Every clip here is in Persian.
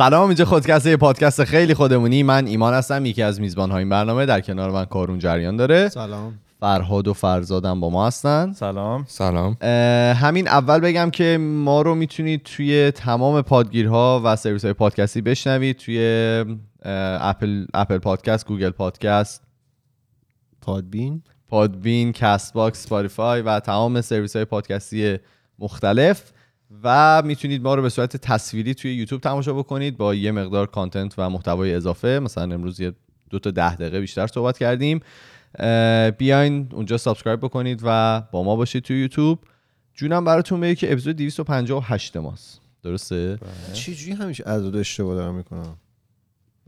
سلام اینجا خودکست یه پادکست خیلی خودمونی. من ایمان هستم یکی از میزبان های این برنامه. در کنار من کارون جریان داره. سلام. فرهاد و فرزادم با ما هستن. سلام. سلام. همین اول بگم که ما رو می‌تونید توی تمام پادگیرها و سرویس های پادکستی بشنوید. توی Apple Apple Podcast Google Podcast Podbean. Podbean Castbox Spotify و تمام سرویس های پادکستی مختلف. و می‌تونید ما رو به صورت تصویری توی یوتیوب تماشا بکنید با یه مقدار content و محتوای اضافه. مثلا امروز یه دو تا ده دقیقه بیشتر صحبت کردیم. بیاین اونجا subscribe بکنید و با ما باشید توی یوتیوب. جونم براتون بگه که اپیزود 258 ماست. درسته؟ چجوری همیشه عدد اشتباه دارم می‌کنم؟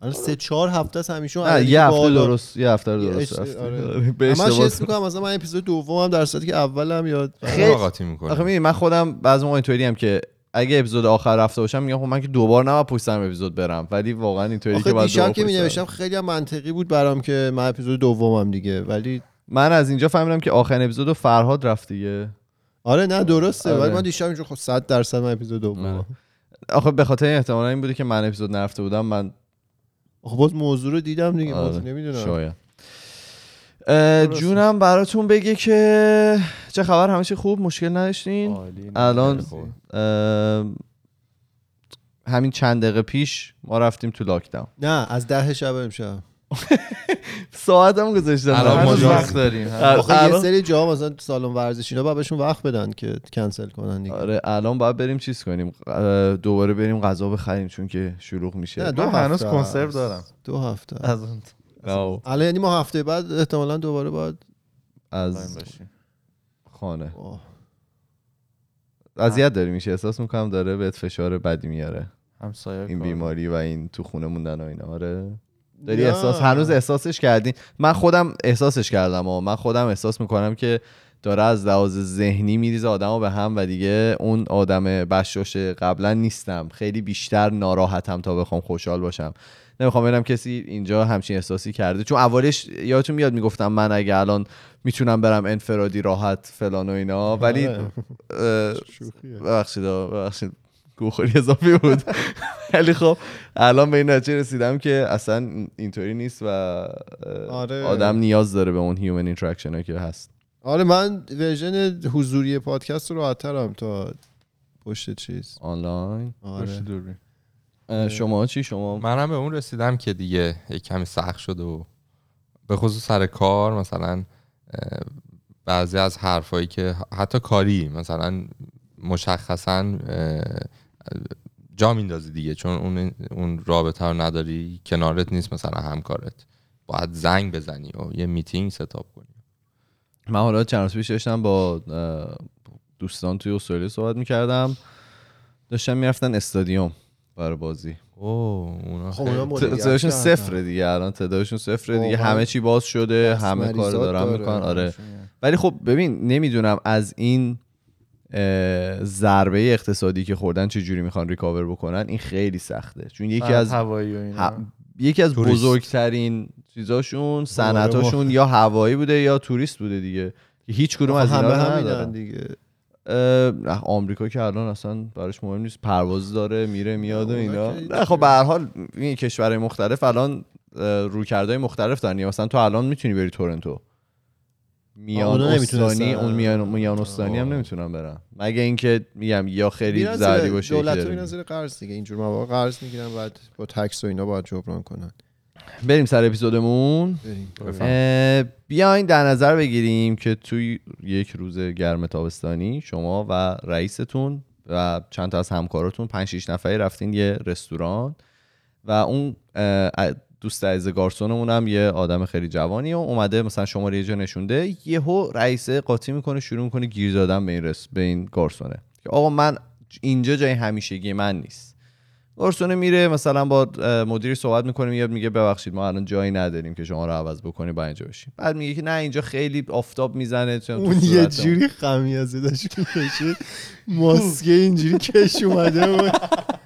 الان سه چهار هفته است همیشه نه، یه هفته بالا- درست یه هفته درست اش- رفتی. آره. اشتباه حس می‌کنم مثلا من اپیزود دومم در صورتی که اولم یاد خیلی- آخه می‌کنه می‌دونی من خودم بعضی موقع اینطوری هم که اگه اپیزود آخر رفته باشم میگم خب من که دوبار نباید پشت سرم اپیزود برم ولی واقعا اینطوری که آخه باید دیشب دوبار که پشت می سرم. نوشتم خیلی هم منطقی بود برام که من اپیزود دومم دیگه ولی من از اینجا فهمیدم که آخرین اپیزود رو فرهاد رفت دیگه آره نه درسته آره. ولی من دیشب اینجا خب 100 درصد من اپیزود آره. دومم آخه به خاطر این احتمالا این بوده که من اپیزود نرفته بودم من خب باز موضوع رو دیدم دیگه آره. نمی‌دونم. شاید اه، جونم براتون بگه که چه خبر؟ همه چی خوب؟ مشکل نداشتین؟ الان همین چند دقیقه پیش ما رفتیم تو لاکداون نه از ده شب امشب. ساعتم گذاشتم. الان ما وقت داریم. آخه یه سری جا مثلا سالن ورزشی اینا باید بهشون وقت بدن که کنسل کنن دیگه. آره الان باید بریم چیز کنیم؟ دوباره بریم غذا بخریم چون که شلوغ میشه. نه، دو من هنوز هفته کنسرو. دارم. دو هفته. از اون الان یعنی ما هفته بعد احتمالا دوباره باید از خانه. اذیت داری میشه؟ احساس می‌کنم داره بهت فشار بدی میاره. همسایه این. بیماری و این تو خونه موندن و اینا. آره. داری نه. احساس هنوز احساسش کردین من خودم احساسش کردم و من خودم احساس می‌کنم که داره از لحاظ ذهنی میریزه آدمو به هم و دیگه اون آدم بشاش قبلا نیستم. خیلی بیشتر ناراحتم تا بخوام خوشحال باشم. نمی‌خوام ببینم کسی اینجا همچین احساسی کرده. چون اولش یادتون میاد می‌گفتم من اگه الان می‌تونم برم انفرادی راحت فلان و اینا ولی آره. ببخشید ببخشید. گوخوری اضافی بود. ولی خب الان به این نتیجه رسیدم که اصلا اینطوری نیست و آره. آدم نیاز داره به اون human interaction که هست. آره من version حضوری پادکست رو راحت‌ترم تا پشت چیز. آنلاین؟ آره. شما چی؟ شما؟ منم به اون رسیدم که دیگه یک کمی سخت شده و به خصوص سر کار مثلا بعضی از حرفایی که حتی کاری مثلا مشخصا جا میندازی دیگه چون اون اون رابطه رو نداری کنارت نیست مثلا همکارت. باید زنگ بزنی و یه میتینگ ستاپ کنی. من حالا چند روز پیش داشتم با دوستان توی استرالیا صحبت می‌کردم. داشتم می‌رفتن استادیوم برای بازی. اوه اونا خب تعدادشون. صفره دیگه الان تعدادشون صفره دیگه. واقعا همه چی باز شده همه کار دارن. می‌کنن. آره. ولی خب ببین نمی‌دونم از این ضربه اقتصادی که خوردن چه جوری می‌خوان ریکاور بکنن این خیلی سخته. چون یکی از هوایی و اینا. ه- یکی از توریست. بزرگترین چیزاشون صنعتاشون یا هوایی بوده یا توریست بوده دیگه. که هیچ کدوم از اینا رو ندارن. دیگه. نه آمریکا که الان اصلا براش مهم نیست. پرواز داره میره میاد و اینا. نه خب به هر حال این کشورهای مختلف الان اه، رویکردهای مختلف دارن. مثلا تو الان می‌تونی بری تورنتو. میان اونا استانی. اون میان میان استانی هم آه. نمی‌تونن برن مگه اینکه میگم یا خیلی زردی باشه دولت میرن زیر قرض دیگه اینجور مواقع قرض می‌گیرن بعد با تکس و اینا باید جبران کنن. بریم سر اپیزودمون بریم بیاین در نظر بگیریم که توی یک روز گرم تابستانی شما و رئیستون و چند تا از همکاراتون پنج شیش نفری رفتین یه رستوران و اون دوست عزیز گارسونمون هم یه آدم خیلی جوانی و اومده مثلا شما رو یه جا نشونده. یهو رئیس قاطی می‌کنه شروع می‌کنه گیر دادن به این رس به این گارسونه. که آقا من اینجا جای همیشگی من نیست. گارسونه میره مثلا با اه، مدیری صحبت می‌کنه میاد میگه ببخشید ما الان جایی نداریم که شما رو عوض بکنیم با اینجا باشیم بعد میگه که نه اینجا خیلی آفتاب می‌زنه اون یه. جوری خمیازه داشت ماسکه اینجوری کش اومده بود.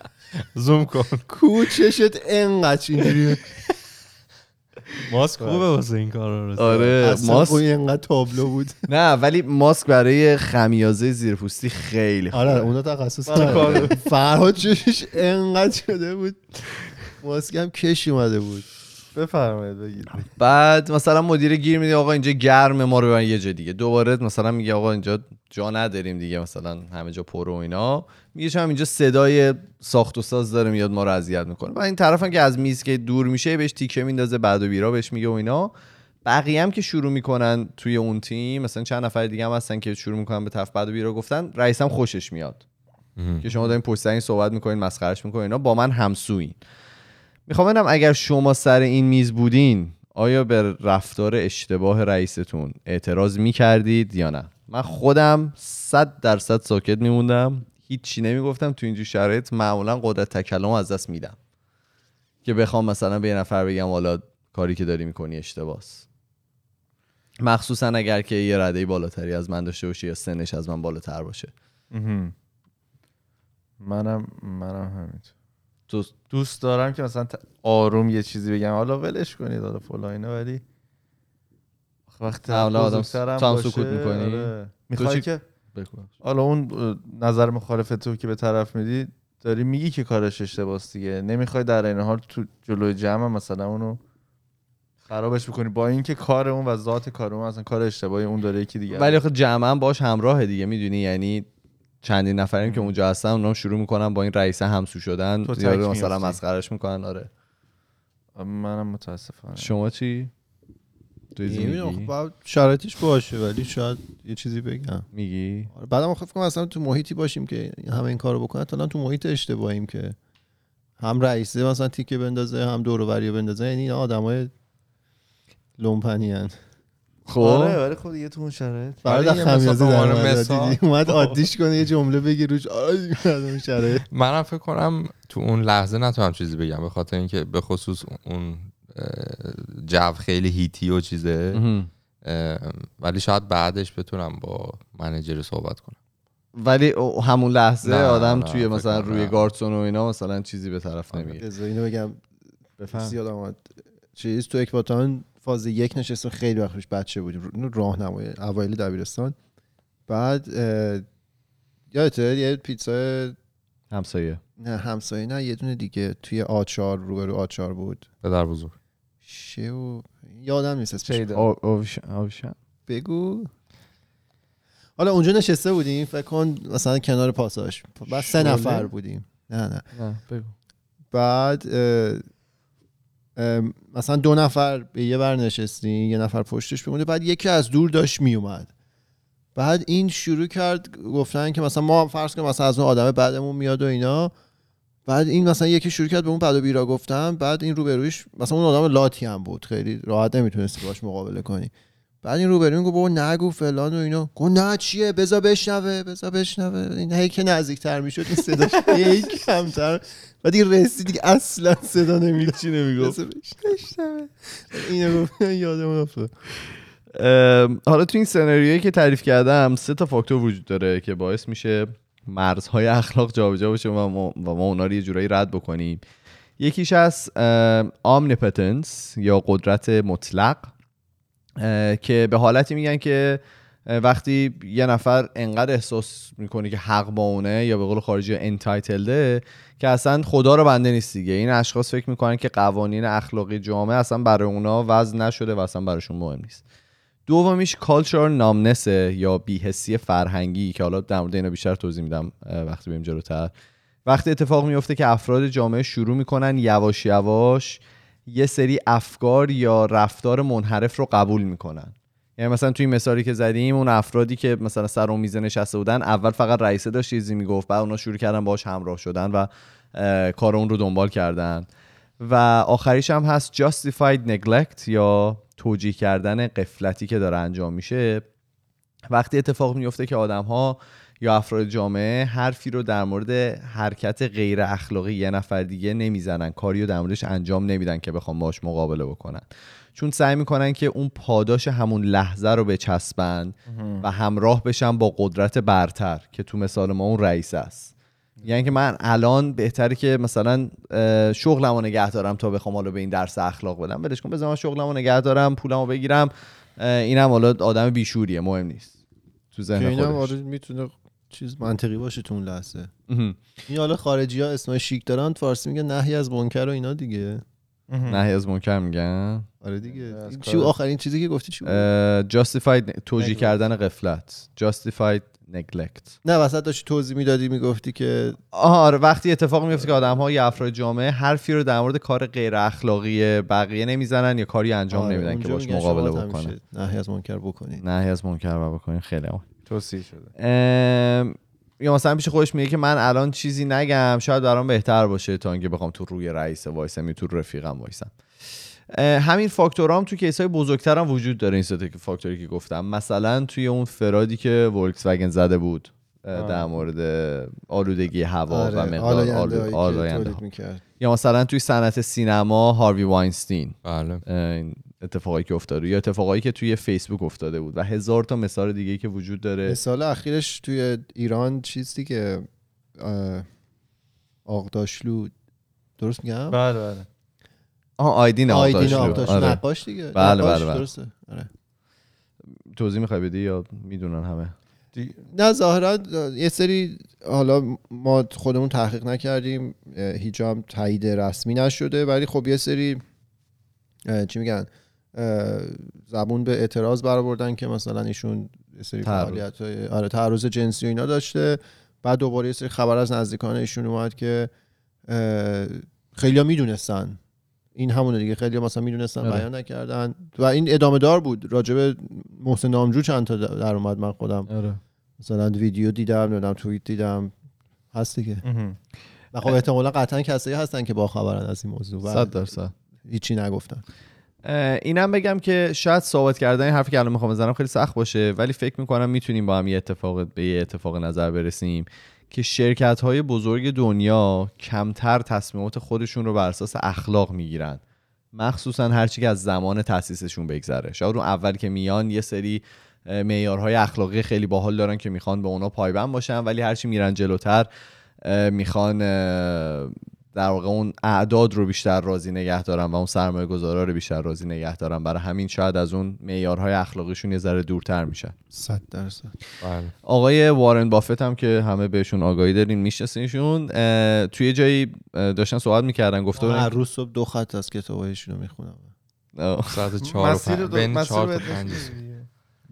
زوم کن. کوچشت انقدر اینجوری ماسک خوبه واسه این کار رو آره اصلا ماسک خب اینقدر تابلو بود. نه ولی ماسک برای خمیازه زیرپوستی خیلی خوبه. آره اونا تخصص آره،. فرهاد چشش انقدر شده بود. ماسک هم کش اومده بود. بفرمایید بگید. بعد مثلا مدیر گیر میده آقا اینجا گرمه ما رو یه جا دیگه. دوباره مثلا میگه آقا اینجا جا نداریم دیگه مثلا همه جا پر و اینا. میگه شما اینجا صدای ساخت و ساز داره میاد ما رو اذیت می‌کنه. و این طرف هم که از میز که دور میشه بهش تیکه میندازه بعد و بیرا بهش میگه و اینا. بقیه هم که شروع می‌کنن توی اون تیم مثلا چند نفر دیگه هم هستن که شروع می‌کنن به طرف بعد و بیرا گفتن رئیس هم خوشش میاد. که شما دارین پشت سر این صحبت می‌کنین مسخرش می‌کنین اینا با من همسوین. می‌خوام ببینم اگر شما سر این میز بودین آیا به رفتار اشتباه رئیستون اعتراض می‌کردید یا نه؟ من خودم صد درصد ساکت میموندم. هیچی نمی‌گفتم. تو اینجور شرایط معمولا قدرت تکلم از دست میدم. که بخوام مثلا به یه نفر بگم حالا کاری که داری می‌کنی اشتباس. مخصوصا اگر که یه رده بالاتری از من داشته باشه یا سنش از من بالاتر باشه. منم منم همینطور. دوست دارم که مثلا آروم یه چیزی بگم حالا ولش کنید حالا فلان اینا ولی وقتی حالا آدم تو سکوت می‌کنی؟ آره. می‌خوای که. حالا اون نظر مخالف تو که به طرف میدی داری میگی که کارش اشتباس دیگه نمی‌خوای در این حال تو جلوی جمع مثلا اونو خرابش بکنی با اینکه کار اون و ذات کار اون اصلا کار اشتباهی اون داره یکی دیگه ولی آخه جمعا باش همراه دیگه می‌دونی یعنی چندین نفریم که اونجا هستن اونام شروع می‌کنن با این رئیس همسو شدن. یارو مثلا. مسخرش می‌کنن آره. منم متاسفانه. شما چی؟ خب شرایطش باشه ولی شاید یه چیزی بگم. میگی؟ آره، بعدم خب فکر کنم اصلا تو محیطی باشیم که همه این کارو بکنن تا تو محیط اشتباهیم که هم رئیسه مثلا تیکه بندازه هم دور و بری بندازه یعنی اینا آدمای لومپنی هن. خب. آره ولی خب دیگه تو اون شرایط. برای یه خمیازه مثال در اومد، عادیش کنه یه جمله بگی روش. آره اون شرایط. منم فکر کنم تو اون لحظه نتونم چیزی بگم به خاطر اینکه به خصوص اون جو خیلی هیتی و چیزه. ولی شاید بعدش بتونم با منیجر صحبت کنم. ولی همون لحظه نه، آدم نه، توی مثلا روی نه. گارتون و اینا مثلا چیزی به طرف نمیگه بذار اینو بگم. بفهم. یادم اومد چیز تو اکباتان فاز یک نشستم خیلی وقت پیش بچه بودیم. راهنمای اوایل دبیرستان. بعد یادته؟ یه پیتزا همسایه. نه همسایه نه یه دونه دیگه توی آچار روبرو آچار بود. پدر بزرگ. شو یادم نیست آوشن. بگو. حالا اونجا نشسته بودیم فکر کن مثلا کنار پاساژ بعد سه؟ نفر بودیم. نه نه. نه بگو. بعد مثلا دو نفر به یه بر نشستیم یه نفر پشتش بمونه بعد یکی از دور داشت میومد. بعد این شروع کرد گفتن که مثلا ما فرض کنیم مثلا از اون آدم بعدمون میاد و اینا. بعد این مثلا یکی شروع کرد به اون بد و بیرا گفتن بعد این روبرویش مثلا اون آدم لاتی هم بود خیلی راحت نمی‌تونستی باش مقابله کنی. بعد این روبروی گفت بابا نگو فلان و اینا. گفت نه چیه؟ بذار بشنوه بذار بشنوه. این هی که نزدیکتر می‌شد این صداش هی کمتر. بعد این رسید دیگه اصلا صدا نمیده چی نمی‌گفت؟ اینو گفت یادمون افتاد حالا تو این سناریویی که تعریف کردم سه تا فاکتور وجود داره که باعث میشه مرزهای اخلاق جابجا بشه و ما, و ما اونا رو یه جورایی رد بکنیم. یکیش از آمنیپتنس یا قدرت مطلق. که به حالتی میگن که وقتی یه نفر انقدر احساس می‌کنه که حق با اونه یا به قول خارجی انتایتلده که اصلا خدا رو بنده نیست دیگه. این اشخاص فکر می‌کنن که قوانین اخلاقی جامعه اصلا برای اونا وضع نشده و اصلا براشون مهم نیست. دومیش کالچر نامنسه یا بیهسی فرهنگی که حالا در مورد اینا بیشتر توضیح میدم وقتی بریم جلوتر. وقتی اتفاق میفته که افراد جامعه شروع می‌کنن یواش یواش یه سری افکار یا رفتار منحرف رو قبول می‌کنن. یعنی مثلا توی مثالی که زدیم اون افرادی که مثلا سر اون میزه نشسته بودن اول فقط رئیسه داشت چیزی می‌گفت بعد اونا شروع کردن باهاش همراه شدن و کار اون رو دنبال کردن. و آخریش هم هست justified neglect یا توجیه کردن قفلتی که داره انجام میشه. وقتی اتفاق میفته که آدم ها یا افراد جامعه حرفی رو در مورد حرکت غیر اخلاقی یه نفر دیگه نمی‌زنن. کاری رو در موردش انجام نمیدن که بخوام باش مقابله بکنن. چون سعی می‌کنن که اون پاداش همون لحظه رو بچسبن و همراه بشن با قدرت برتر که تو مثال ما اون رئیس است. یعنی که من الان بهتره که مثلا شغلمو نگه دارم تا بخوام حالا به این درس اخلاق بدم. ولش کن بذار من شغلمو نگه دارم پولمو بگیرم. اینم حالا آدم بیشوریه مهم نیست. تو ذهن خودش. آره می‌تونه چیز منطقی باشه تو اون لحظه. این حالا خارجی ها اسمای شیک دارن فارسی میگن نهی از منکر و اینا دیگه. نهی از منکر میگن. آره دیگه. چی آخرین چیزی که گفتی چی justified توجیه. کردن غفلت. Justified neglect. نه وسط داشتی توضیح می‌دادی می‌گفتی که آها آره وقتی اتفاق میفته که آدم ها یا افراد جامعه حرفی رو در مورد کار غیر اخلاقی بقیه نمی‌زنن یا کاری انجام آره، نمیدن که باش مقابله بکنن. نهی از منکر بکنید. نهی از منکر و بکنین خیلی عالی. توصیه شده. یا مثلا پیش خودش میگه که من الان چیزی نگم شاید برام بهتر باشه تا اینکه بخوام تو روی رئیس وایسم یا تو رفیقم وایسم. همین فاکتورام تو case های بزرگتر هم وجود داره این تا فاکتوری که گفتم. مثلا توی اون fraud ی که Volkswagen زده بود. در مورد آلودگی هوا و آره مقدار آلاینده آلو- هایی که آلاینده یا مثلا توی صنعت سینما هاروی واینستین. بله. اتفاقایی که افتاده یا اتفاقایی که توی فیسبوک افتاده بود و هزار تا مثال دیگه که وجود داره مثال اخیرش توی ایران چیزی که آقداشلو درست میگم بله بله آها آیدین آیدین آقداشلو. آره. نقاش دیگه بله، نقاش، بله، بله. درسته آره. توضیح می‌خوای بدی یا می‌دونن همه دی- نه ظاهرا یه سری حالا ما خودمون تحقیق نکردیم هیچ هم تایید رسمی نشده ولی خب یه سری چی میگن زبون به اعتراض برآوردن که مثلا ایشون سری. فعالیت های آره تعرض جنسی و اینا داشته. بعد دوباره یه سری خبر از نزدیکان ایشون اومد که خیلی می‌دونستن. این همونه دیگه. خیلی مثلا می‌دونستن آره. بیان نکردن. و این ادامه دار بود. راجب محسن نامجو چند تا در اومد. من خودم آره. مثلا ویدیو دیدم نمی‌دونم توییت دیدم. هست دیگه. و خب احتمالا قطعا کسایی هستن که با خبرن از این موضوع. صد درصد. هیچی نگفتن. اینم بگم که شاید ثابت کردن این حرفی که الان می‌خوام بزنم خیلی سخت باشه ولی فکر می‌کنم می‌تونیم با هم یه اتفاق به یه اتفاق نظر برسیم که شرکت های بزرگ دنیا کمتر تصمیمات خودشون رو بر اساس اخلاق می‌گیرن. مخصوصا هرچی که از زمان تاسیسشون بگذره. شاید اون اول که میان یه سری معیارهای اخلاقی خیلی باحال دارن که می‌خوان به اونا پایبند باشن ولی هرچی میرن جلوتر می‌خوان در واقع اون اعداد رو بیشتر راضی نگه دارن و اون سرمایه گذارا رو بیشتر راضی نگه دارن برای همین شاید از اون معیارهای اخلاقیشون یه ذره دورتر میشن صد درصد. بله. آقای وارن بافت هم که همه بهشون آگاهی دارین میشناسینشون توی جایی داشتن صحبت می‌کردن گفته هر بودن روز صبح دو خط از کتابایشون رو می‌خونم. ساعت چهار و مسیر پنج.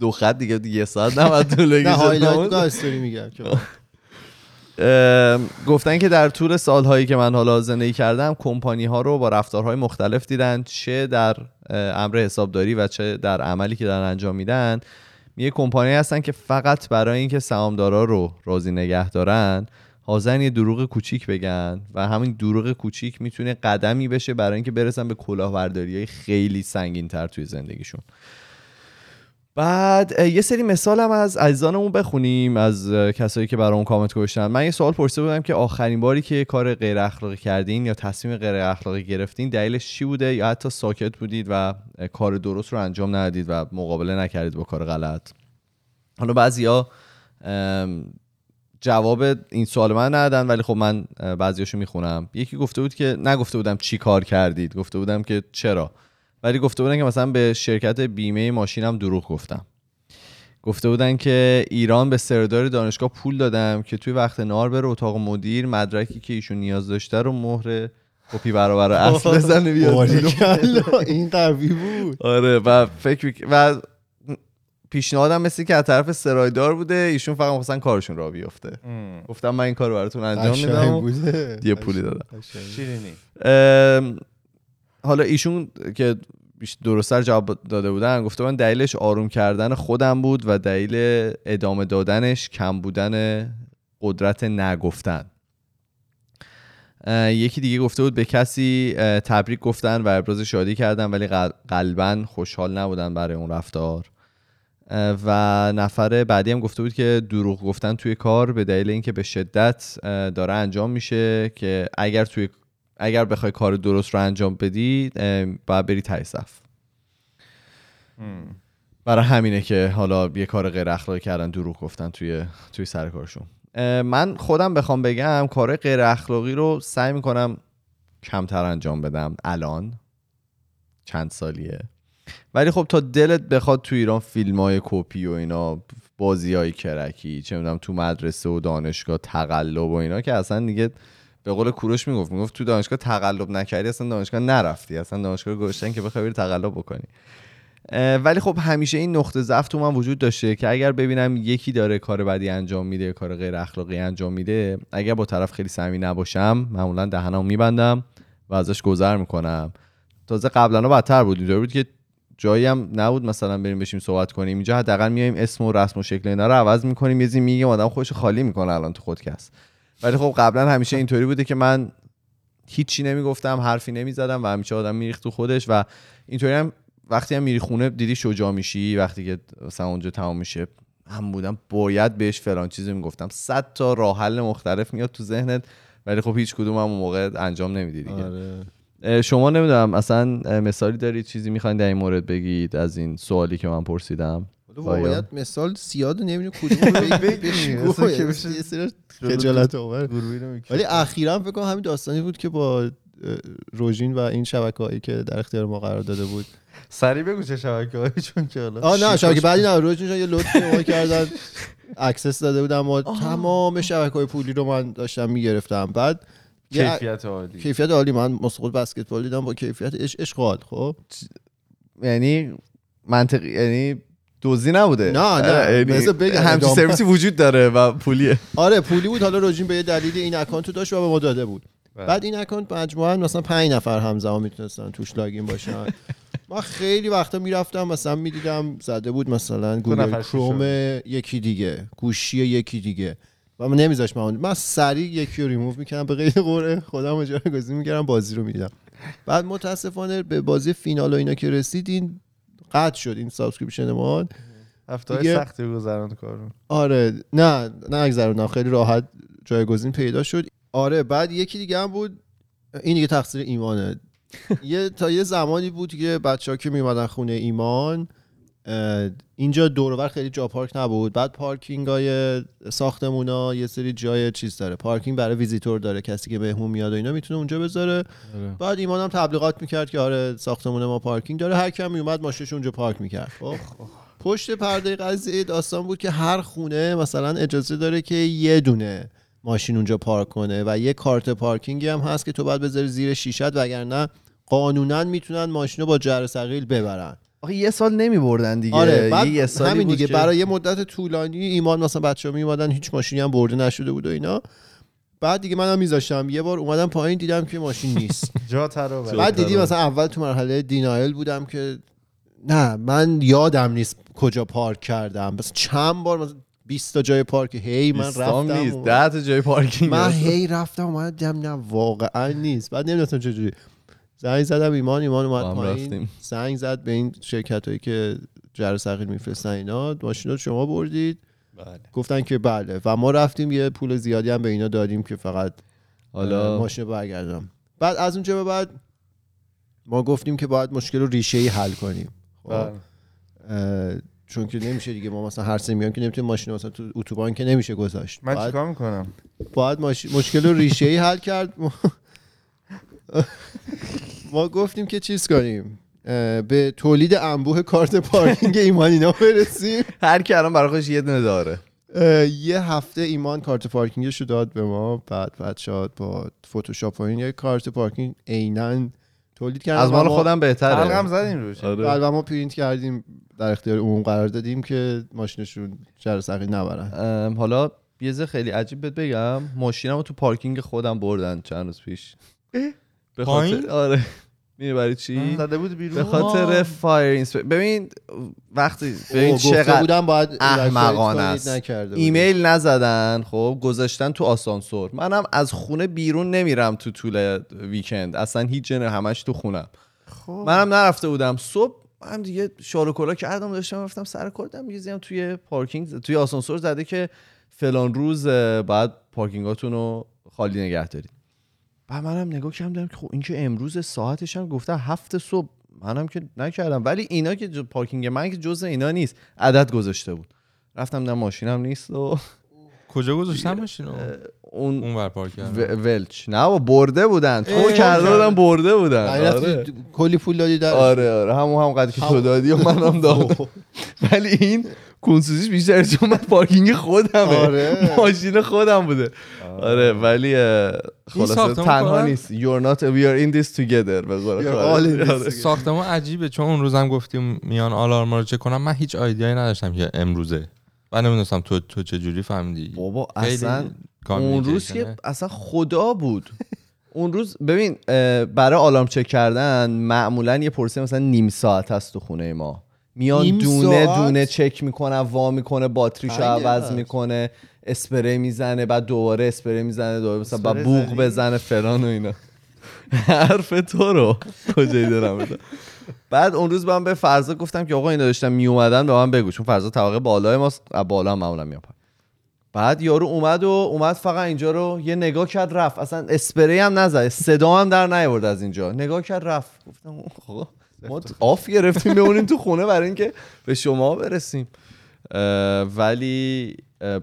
دو- خط دیگه دیگه یه ساعت نباید طول نه هایلایت میگم گفتن که در طول سالهایی که من حالا زندگی کردم کمپانی ها رو با رفتارهای مختلف دیدن چه در امر حسابداری و چه در عملی که دارن انجام میدن. یه کمپانی هستن که فقط برای اینکه سهامدارا رو راضی نگه دارن حاضرن یه دروغ کوچیک بگن و همین دروغ کوچیک می‌تونه قدمی بشه برای اینکه برسن به کلاهبرداری های خیلی سنگین تر توی زندگیشون. بعد یه سری مثال هم از عزیزانمون بخونیم از کسایی که برامون کامنت گذاشتن. من یه سوال پرسیده بودم که آخرین باری که کار غیر اخلاقی کردین یا تصمیم غیر اخلاقی گرفتین دلیلش چی بوده؟ یا حتی ساکت بودید و کار درست رو انجام ندادید و مقابله نکردید با کار غلط؟ حالا بعضیا جواب این سوال من ندادن ولی خب من بعضیاشو می‌خونم. یکی گفته بود که نگفته بودم چی کار کردید گفته بودم که چرا؟ ولی گفته بودن که مثلا به شرکت بیمه ماشینم دروغ گفتم. گفته بودن که ایران به سردار دانشگاه پول دادم که توی وقت نهار بره اتاق مدیر مدرکی که ایشون نیاز داشته رو مهر کپی برابر اصل بزنه بیاد این قوی بود. آره و فکر و پیشنهادم مثل که از طرف سرایدار بوده ایشون فقط مثلا کارشون را بیفته. گفتم من این کار براتون انجام میدم یه پولی دادم. شیرینی. ام، حالا ایشون که درستتر جواب داده بودن گفته من دلیلش آروم کردن خودم بود و دلیل ادامه دادنش کم بودن قدرت نگفتن. یکی دیگه گفته بود به کسی تبریک گفتن و ابراز شادی کردن ولی قل- قلبا خوشحال نبودن برای اون رفتار. و نفر بعدی هم گفته بود که دروغ گفتن توی کار به دلیل اینکه به شدت داره انجام میشه که اگر توی اگر بخوای کار درست رو انجام بدی باید بری ته صف. برای همینه که حالا یه کار غیر اخلاقی کردن دروغ گفتن توی توی سر کارشون. من خودم بخوام بگم کار غیر اخلاقی رو سعی می‌کنم کمتر انجام بدم الان. چند سالیه. ولی خب تا دلت بخواد تو ایران فیلم های کپی و اینا بازی های کرکی چه می‌دونم تو مدرسه و دانشگاه تقلب و اینا که اصلا دیگه به قول کوروش می‌گفت می‌گفت تو دانشگاه تقلب نکردی اصلا دانشگاه نرفتی اصلا دانشگاه رو گذاشتن که بخوای بری تقلب بکنی. ولی خب همیشه این نقطه ضعف تو من وجود داشته که اگر ببینم یکی داره کار بدی انجام میده کار غیر اخلاقی انجام میده اگر با طرف خیلی صمیمی نباشم معمولا دهنمو میبندم و ازش گذر می‌کنم. تازه قبلا بدتر بود. اینطور بود که جایی هم نبود مثلا بریم بشیم صحبت کنیم. اینجا حداقل میایم اسم و رسم و شکل اینا رو عوض می‌کنیم. یه میگیم آدم خودش خالی می‌کنه الان تو خودکست. ولی خب قبلا همیشه اینطوری بوده که من هیچی نمی‌گفتم حرفی نمی‌زدم و همیشه آدم میریخت تو خودش و اینطوری هم وقتی هم میری خونه دیدی شجاع میشی وقتی که مثلا اونجا تمام میشه. من بودم باید بهش فلان چیزی می‌گفتم. صد تا راه حل مختلف میاد تو ذهنت ولی خب هیچ کدوم هم اون موقع انجام نمیدی دیگه. آره. شما نمی‌دونم اصلا مثالی دارید چیزی می‌خواین در این مورد بگید از این سوالی که من پرسیدم؟ واقعیت مثال زیاد نمی‌دونم کدوم سری. ولی اخیرا فکر کنم همین داستانی بود که با روژین و این شبکه هایی که در اختیار ما قرار داده بود سریع بگو چه شبکه هایی چون که حالا آه نه شبکه بعدی نه روژین یه لطفی ما کردن access داده بودم ما تمام شبکه های پولی رو من داشتم می‌گرفتم بعد کیفیت عالی کیفیت عالی من مسابقه بسکتبال دیدم با کیفیت اش اشغال خب یعنی منطقی یعنی دزدی نبوده نه، نه. اه، یعنی بذار بگم. همچین ادامه. سرویسی وجود داره و پولیه آره پولی بود حالا روژین به یه دلیل این account رو داشت و به ما داده بود بله. بعد این account مجموعا مثلا پنج نفر همزمان می‌تونستن توش login باشن ما خیلی وقتا می‌رفتم مثلا می‌دیدم زده بود مثلا Google Chrome یکی دیگه گوشی یکی دیگه و من نمیذاش من من سریع یکی رو ریموو می‌کردم به غیر قرعه خودم جایگزین می‌کردم بازی رو می‌دیدم بعد متاسفانه به بازی فینال و اینا که رسید این قطع شد این subscription ما. هفته دیگه- سختی گذراند کارون آره نه نه نگذروندم خیلی راحت جایگزین پیدا شد. آره بعد یکی دیگه هم بود این دیگه تقصیر ایمانه. یه تا یه زمانی بود که بچه ها که میمدن خونه ایمان اینجا دورور خیلی جا پارک نبود. بعد پارکینگ های ساختمون ها یه سری جای چیز داره. پارکینگ برای ویزیتور داره. کسی که مهمون میاد و اینا می‌تونه اونجا بذاره. بعد ایمان هم تبلیغات می‌کرد که آره ساختمون ما پارکینگ داره. هر کم میومد ماشینش اونجا پارک می‌کرد. خب. پشت پرده قضیه داستان بود که هر خونه مثلا اجازه داره که یه دونه ماشین اونجا پارک کنه و یه کارت پارکینگی هم هست که تو باید بذاری زیر شیشت وگرنه قانونا می‌تونن ماشین رو با جر ثقیل ببرن. آخه یه سال نمی بردن دیگه. آره بعد یه سالی همین دیگه برای یه مدت طولانی ایمان مثلا بچه ها میومدن هیچ ماشینی هم برده نشده بود و اینا. بعد دیگه منم میذاشتم. یه بار اومدم پایین دیدم که ماشین نیست. جا بعد دیدی مثلا اول تو مرحله دینایل بودم که نه من یادم نیست کجا پارک کردم. بس چند بار مثلا 20 تا جای پارک هی من رفتم نیست. و- ده تا جای پارکینگ من. هی رفتم اومدم دیدم نه واقعا نیست. بعد نمی‌دونستم چجوری زنگ زدم ایمان ایمان اومد پایین. رفتیم. زنگ زد به این شرکت هایی که جر ثقیل میفرستن اینا. ماشین رو شما بردید. بله. گفتن که بله. و ما رفتیم یه پول زیادی هم به اینا دادیم که فقط حالا ماشین رو برگردم بعد از اونجا به بعد ما گفتیم که باید مشکل رو ریشه ای حل کنیم. خب، بله. چون که نمیشه دیگه. ما مثلا هر سه میام که نمی‌تونیم ماشین رو مثلا تو اتوبان که نمیشه گذاشت. من چیکار می‌کنم؟ باید ماش- مشکل رو ریشه ای حل کرد. ما, گفتیم که چیز کنیم؟ به تولید انبوه کارت پارکینگ ایمانینا برسیم. هر کی الان برای خودش یه دونه داره. یه هفته ایمان کارت پارکینگش رو داد به ما بعد بچه‌ها با فتوشاپ و این یه کارت پارکینگ عینا تولید کردن از مال ما- خودم بهتره. تلقم زدیم روش. آره. بعد و ما پرینت کردیم در اختیار عموم قرار دادیم که ماشینشون جر سقی نبرن. حالا یه ذره خیلی عجیب بهت بگم. ماشینمو تو پارکینگ خودم بردن چند روز پیش. به پایین؟ خاطر آره. میره برای چی؟ زده بود بیرون. به خاطر فایر اینسپ ببین وقتی ببین چقدر بودم باید احمقانه evacuate است. ایمیل نزدن خب گذاشتن تو آسانسور. منم از خونه بیرون نمیرم تو طول ویکند. اصلا هیچ جنه همش تو خونم. خب. منم نرفته بودم. صبح من دیگه کلا کردم داشتم رفتم سر یه زیم توی پارکینگ توی آسانسور زده که فلان روز بعد پارکینگاتون رو خالی نگه دارید. بعد منم نگاه کردم خب این که امروز ساعتش هم گفته هفت صبح. منم که نکردم. ولی اینا که پارکینگ من که جزء اینا نیست. عدد گذاشته بود. رفتم دیدم ماشینم نیست و کجا گذاشتن ماشین اون اون ور پارک و- کردن ولچ. نه با برده بودن. تو کرده بودن برده بودن. یعنی آره. کلی پول دادی در آره آره. همون هم قدر که تو دادی و منم دادم. ولی این کنسوزیش بیشتر چون من پارکینگ خودمه. آره. ماشین خودم بوده. آره ولی خلاصه تنها نیست. You're not we are in this together به قول آره. ساختمون عجیبه. چون اون روزم گفتیم میان آلارما رو چک کنم. من هیچ آیدیایی نداشتم که امروزه. من نمی‌دونستم تو تو چه جوری فهمیدی بابا اصلا اون روز که. اصلا خدا بود اون روز ببین برای آلارم چک کردن معمولا یه پرسه مثلا نیم ساعت هست تو خونه ما میان دونه ساعت؟ دونه چک می‌کنن وا می‌کنه باتریشو عوض. می‌کنه اسپری می‌زنه بعد دوباره اسپری می‌زنه دوباره مثلا بعد بوق؟ بزنه فلان و اینا حرف تو رو کجایی دارم بعد اون روز من به فرزا گفتم که آقا اینا داشتن میومدن به من بگو چون فرزا طبقه بالای ماست از بالا هم معمولا میاد پایین. بعد یارو اومد و اومد فقط اینجا رو یه نگاه کرد رفت. اصلا اسپری هم نزد صدا هم در نیاورد از اینجا. نگاه کرد رفت. گفتم آقا ما آف گرفتیم بمونیم تو خونه برای اینکه به شما برسیم. اه، ولی اه،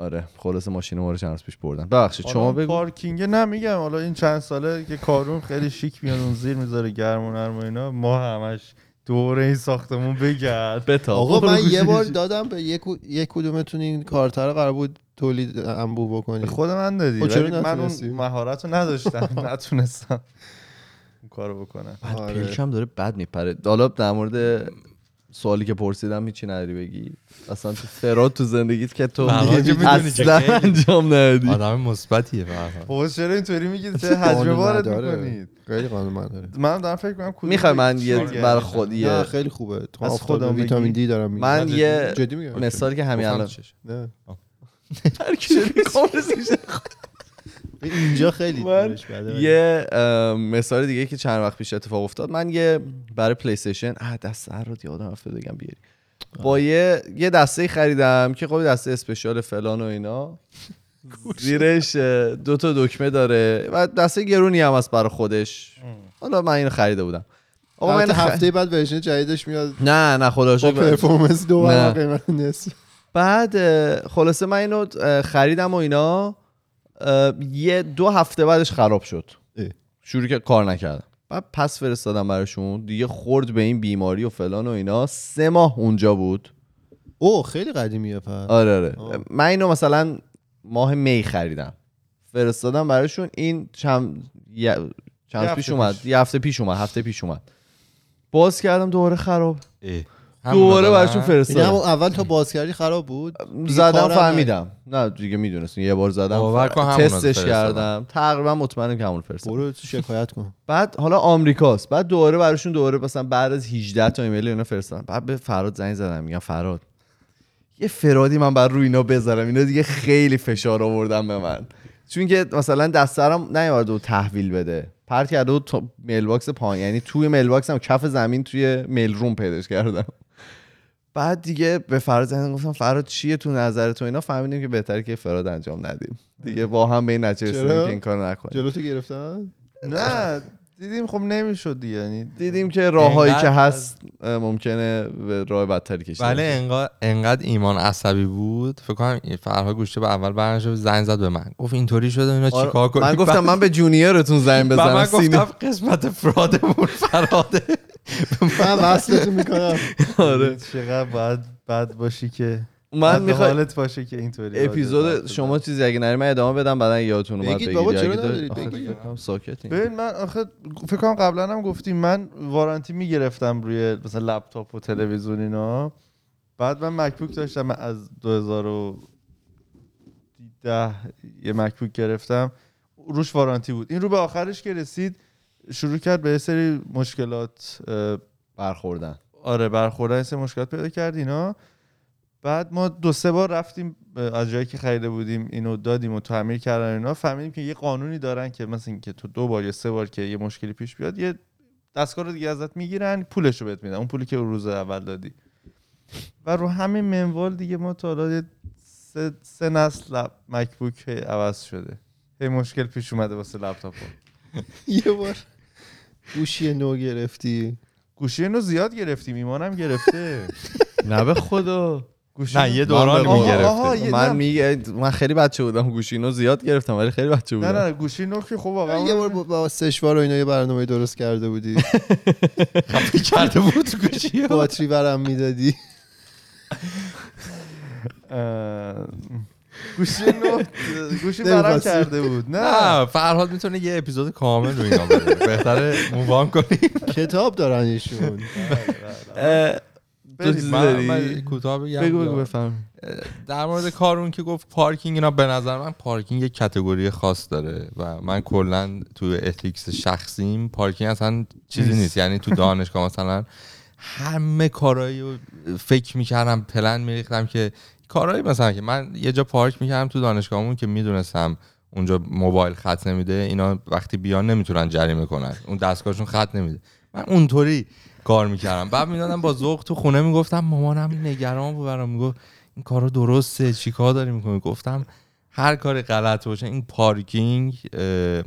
آره خلاص ماشین ما رو چند روز پیش بردن. ببخشید شما بگو. پارکینگ نمیگم حالا این چند ساله که کارون خیلی شیک میاد اون زیر می‌ذاره گرم و نرم و اینا ما همش دوره این ساختمون بگرد. بتا آقا من یه بار دادم به یک یک کدومتون این کارتر رو قرار بود تولید انبوه به بکنید خود من دادی خب ولی من اون؟ مهارت رو نداشتم نتونستم اون کارو بکنم. بعد آره. پلکم داره بد میپره. حالا در مورد سوالی که پرسیدم هیچی نداری بگی؟ اصلا تو فراد تو زندگیت که تو اصلا انجام ندی آدم مثبتیه بابا چرا اینطوری میگید چه حجم وارد. می‌کنید. خیلی قانون من داره من دارم فکر کنم کدوم می‌خوای من یه بگم. برای خود نه یه خیلی خوبه. تو از خودم ویتامین. دی دارم میگم. من یه جدی میگم. مثالی که همین الان هر کی اینجا خیلی. یه مثال دیگه که چند وقت پیش اتفاق افتاد. من یه برای PlayStation دست سر رو یادم رفته بگم بیاری. با یه یه دسته خریدم که خب دسته special فلان و اینا. زیرش دو تا دکمه داره و دسته گرونی هم هست برای خودش. حالا من اینو خریده بودم. آقا من هفته بعد ورژن جدیدش میاد. نه نه خدا شکر پرفورمنس دو قیمت نصف بعد خلاصه من اینو خریدم و اینا. یه دو هفته بعدش خراب شد. اه. شروع که کار نکردم بعد پس فرستادم براشون. دیگه خورد به این بیماری و فلان و اینا. سه ماه اونجا بود. او خیلی قدیمیه پس. آره آره. آه. من اینو مثلا ماه می خریدم. فرستادم براشون. این چند چند پیش هفته اومد. پیش. یه هفته پیش اومد. هفته پیش اومد. باز کردم دوباره خراب. اه. دوباره براشون فرستادم. اول تا باز کردی خراب بود. زدم فهمیدم. نه دیگه می‌دونستم. یه بار زدم تستش. کردم. تقریبا مطمئنم که همون فرستادم. برو تو شکایت کن. بعد حالا آمریکاست. بعد دوباره براشون دوباره مثلا بعد از 18 تا ایمیل اینا فرستادم. بعد به فراد زنگ زدم. میگم فراد یه فرادی من بر روی اینا بذارم. اینا دیگه خیلی فشار آوردن به من. چون که مثلا دسترم نیومد و تحویل بده. پرت کرده و تا میل باکس پایین. یعنی توی میل باکس هم کف زمین توی میل روم پیداش کردم. بعد دیگه به فراد زنگ گفتم فراد چیه تو نظر تو اینا؟ فهمیدیم که بهتره که فراد انجام ندیم. دیگه با هم به این نتیجه رسیدیم؟ که این کارو نکنیم. جلوتو گرفتن؟ نه دیدیم خب نمی‌شد دیگه. یعنی دیدیم که راههایی که هست ممکنه به راه بدتری کشیده ولی بشه. انقدر انقدر ایمان عصبی بود. فکر کنم فرها گوشته به اول برنامه زنگ زد به من. گفت اینطوری شده اینا آره، چیکار کنیم؟ من گفتم من به جونیورتون زنگ بزنم من گفتم قسمت فرادمون فراده من وصلتون می‌کنم. آره. چقدر باید بد باشی که من بد می‌خوای حالت باشه که اینطوری اپیزود شما چیزی اگه نری من ادامه بدم بعدا یادتون اومد بگید بابا، چرا ندارید؟ ببین من آخه فکر کنم قبلا هم گفتیم من وارانتی می‌گرفتم روی مثلا لپتاپ و تلویزیون اینا. بعد من مکبوک داشتم من از 2010 یه مکبوک گرفتم. روش وارانتی بود. این رو به آخرش که رسید شروع کرد به سری مشکلات اه، برخوردن. آره برخوردن سری مشکلات پیدا کرد اینا. بعد ما دو سه بار رفتیم از جایی که خریده بودیم اینو دادیم و تعمیر کردن اینا. فهمیدیم که یه قانونی دارن که مثلا اینکه تو دو بار یا سه بار که یه مشکلی پیش بیاد یه دستگاه رو دیگه ازت می‌گیرن پولش رو بهت میدن. اون پولی که اون روز اول دادی. و رو همین منوال دیگه ما تا حالا یه سه, سه نسل لپ- مکبوک عوض شده. هی مشکل پیش اومده واسه لپتاپ یه بار. گوشی نو گرفتی. گوشی اینو زیاد گرفتیم ایمانم گرفته. نه به خدا. گوشی نه یه دوران می‌گرفته یه- من نه. میگه من خیلی بچه بودم گوشینو زیاد گرفتم ولی خیلی بچه نه بودم. نه گوشی نو که خب واقعا یه بار با- سشوار و اینا یه برنامه درست کرده بودی. کرده بود گوشی. باتری برم می‌دادی. گوشی نو گوشی برم نمی‌خواستی. کرده بود. نه. فرهاد می‌تونه یه اپیزود کامل رو اینا بده. بهتره move on کنیم. کتاب دارن ایشون. من؟ من کوتاه بگم. بگو یا- بگو بفرما. در مورد کارون که گفت پارکینگ اینا به نظر من پارکینگ یک category خاص داره و من کلا تو ethics شخصیم. پارکینگ اصلا چیزی نیست. یعنی تو دانشگاه مثلا همه کارایی رو فکر می‌کردم پلن میریختم که کارهایی مثلا که من یه جا پارک می‌کردم تو دانشگاهمون که می‌دونستم اونجا موبایل خط نمیده اینا وقتی بیان نمی‌تونن جریمه کنن. اون دستگاهشون خط نمیده. من اونطوری کار می‌کردم. بعد می‌دادم با ذوق تو خونه می‌گفتم مامانم نگران بود برام. می‌گفت این کارا درسته چیکار داری می‌کنی؟ گفتم هر کاری غلط باشه این پارکینگ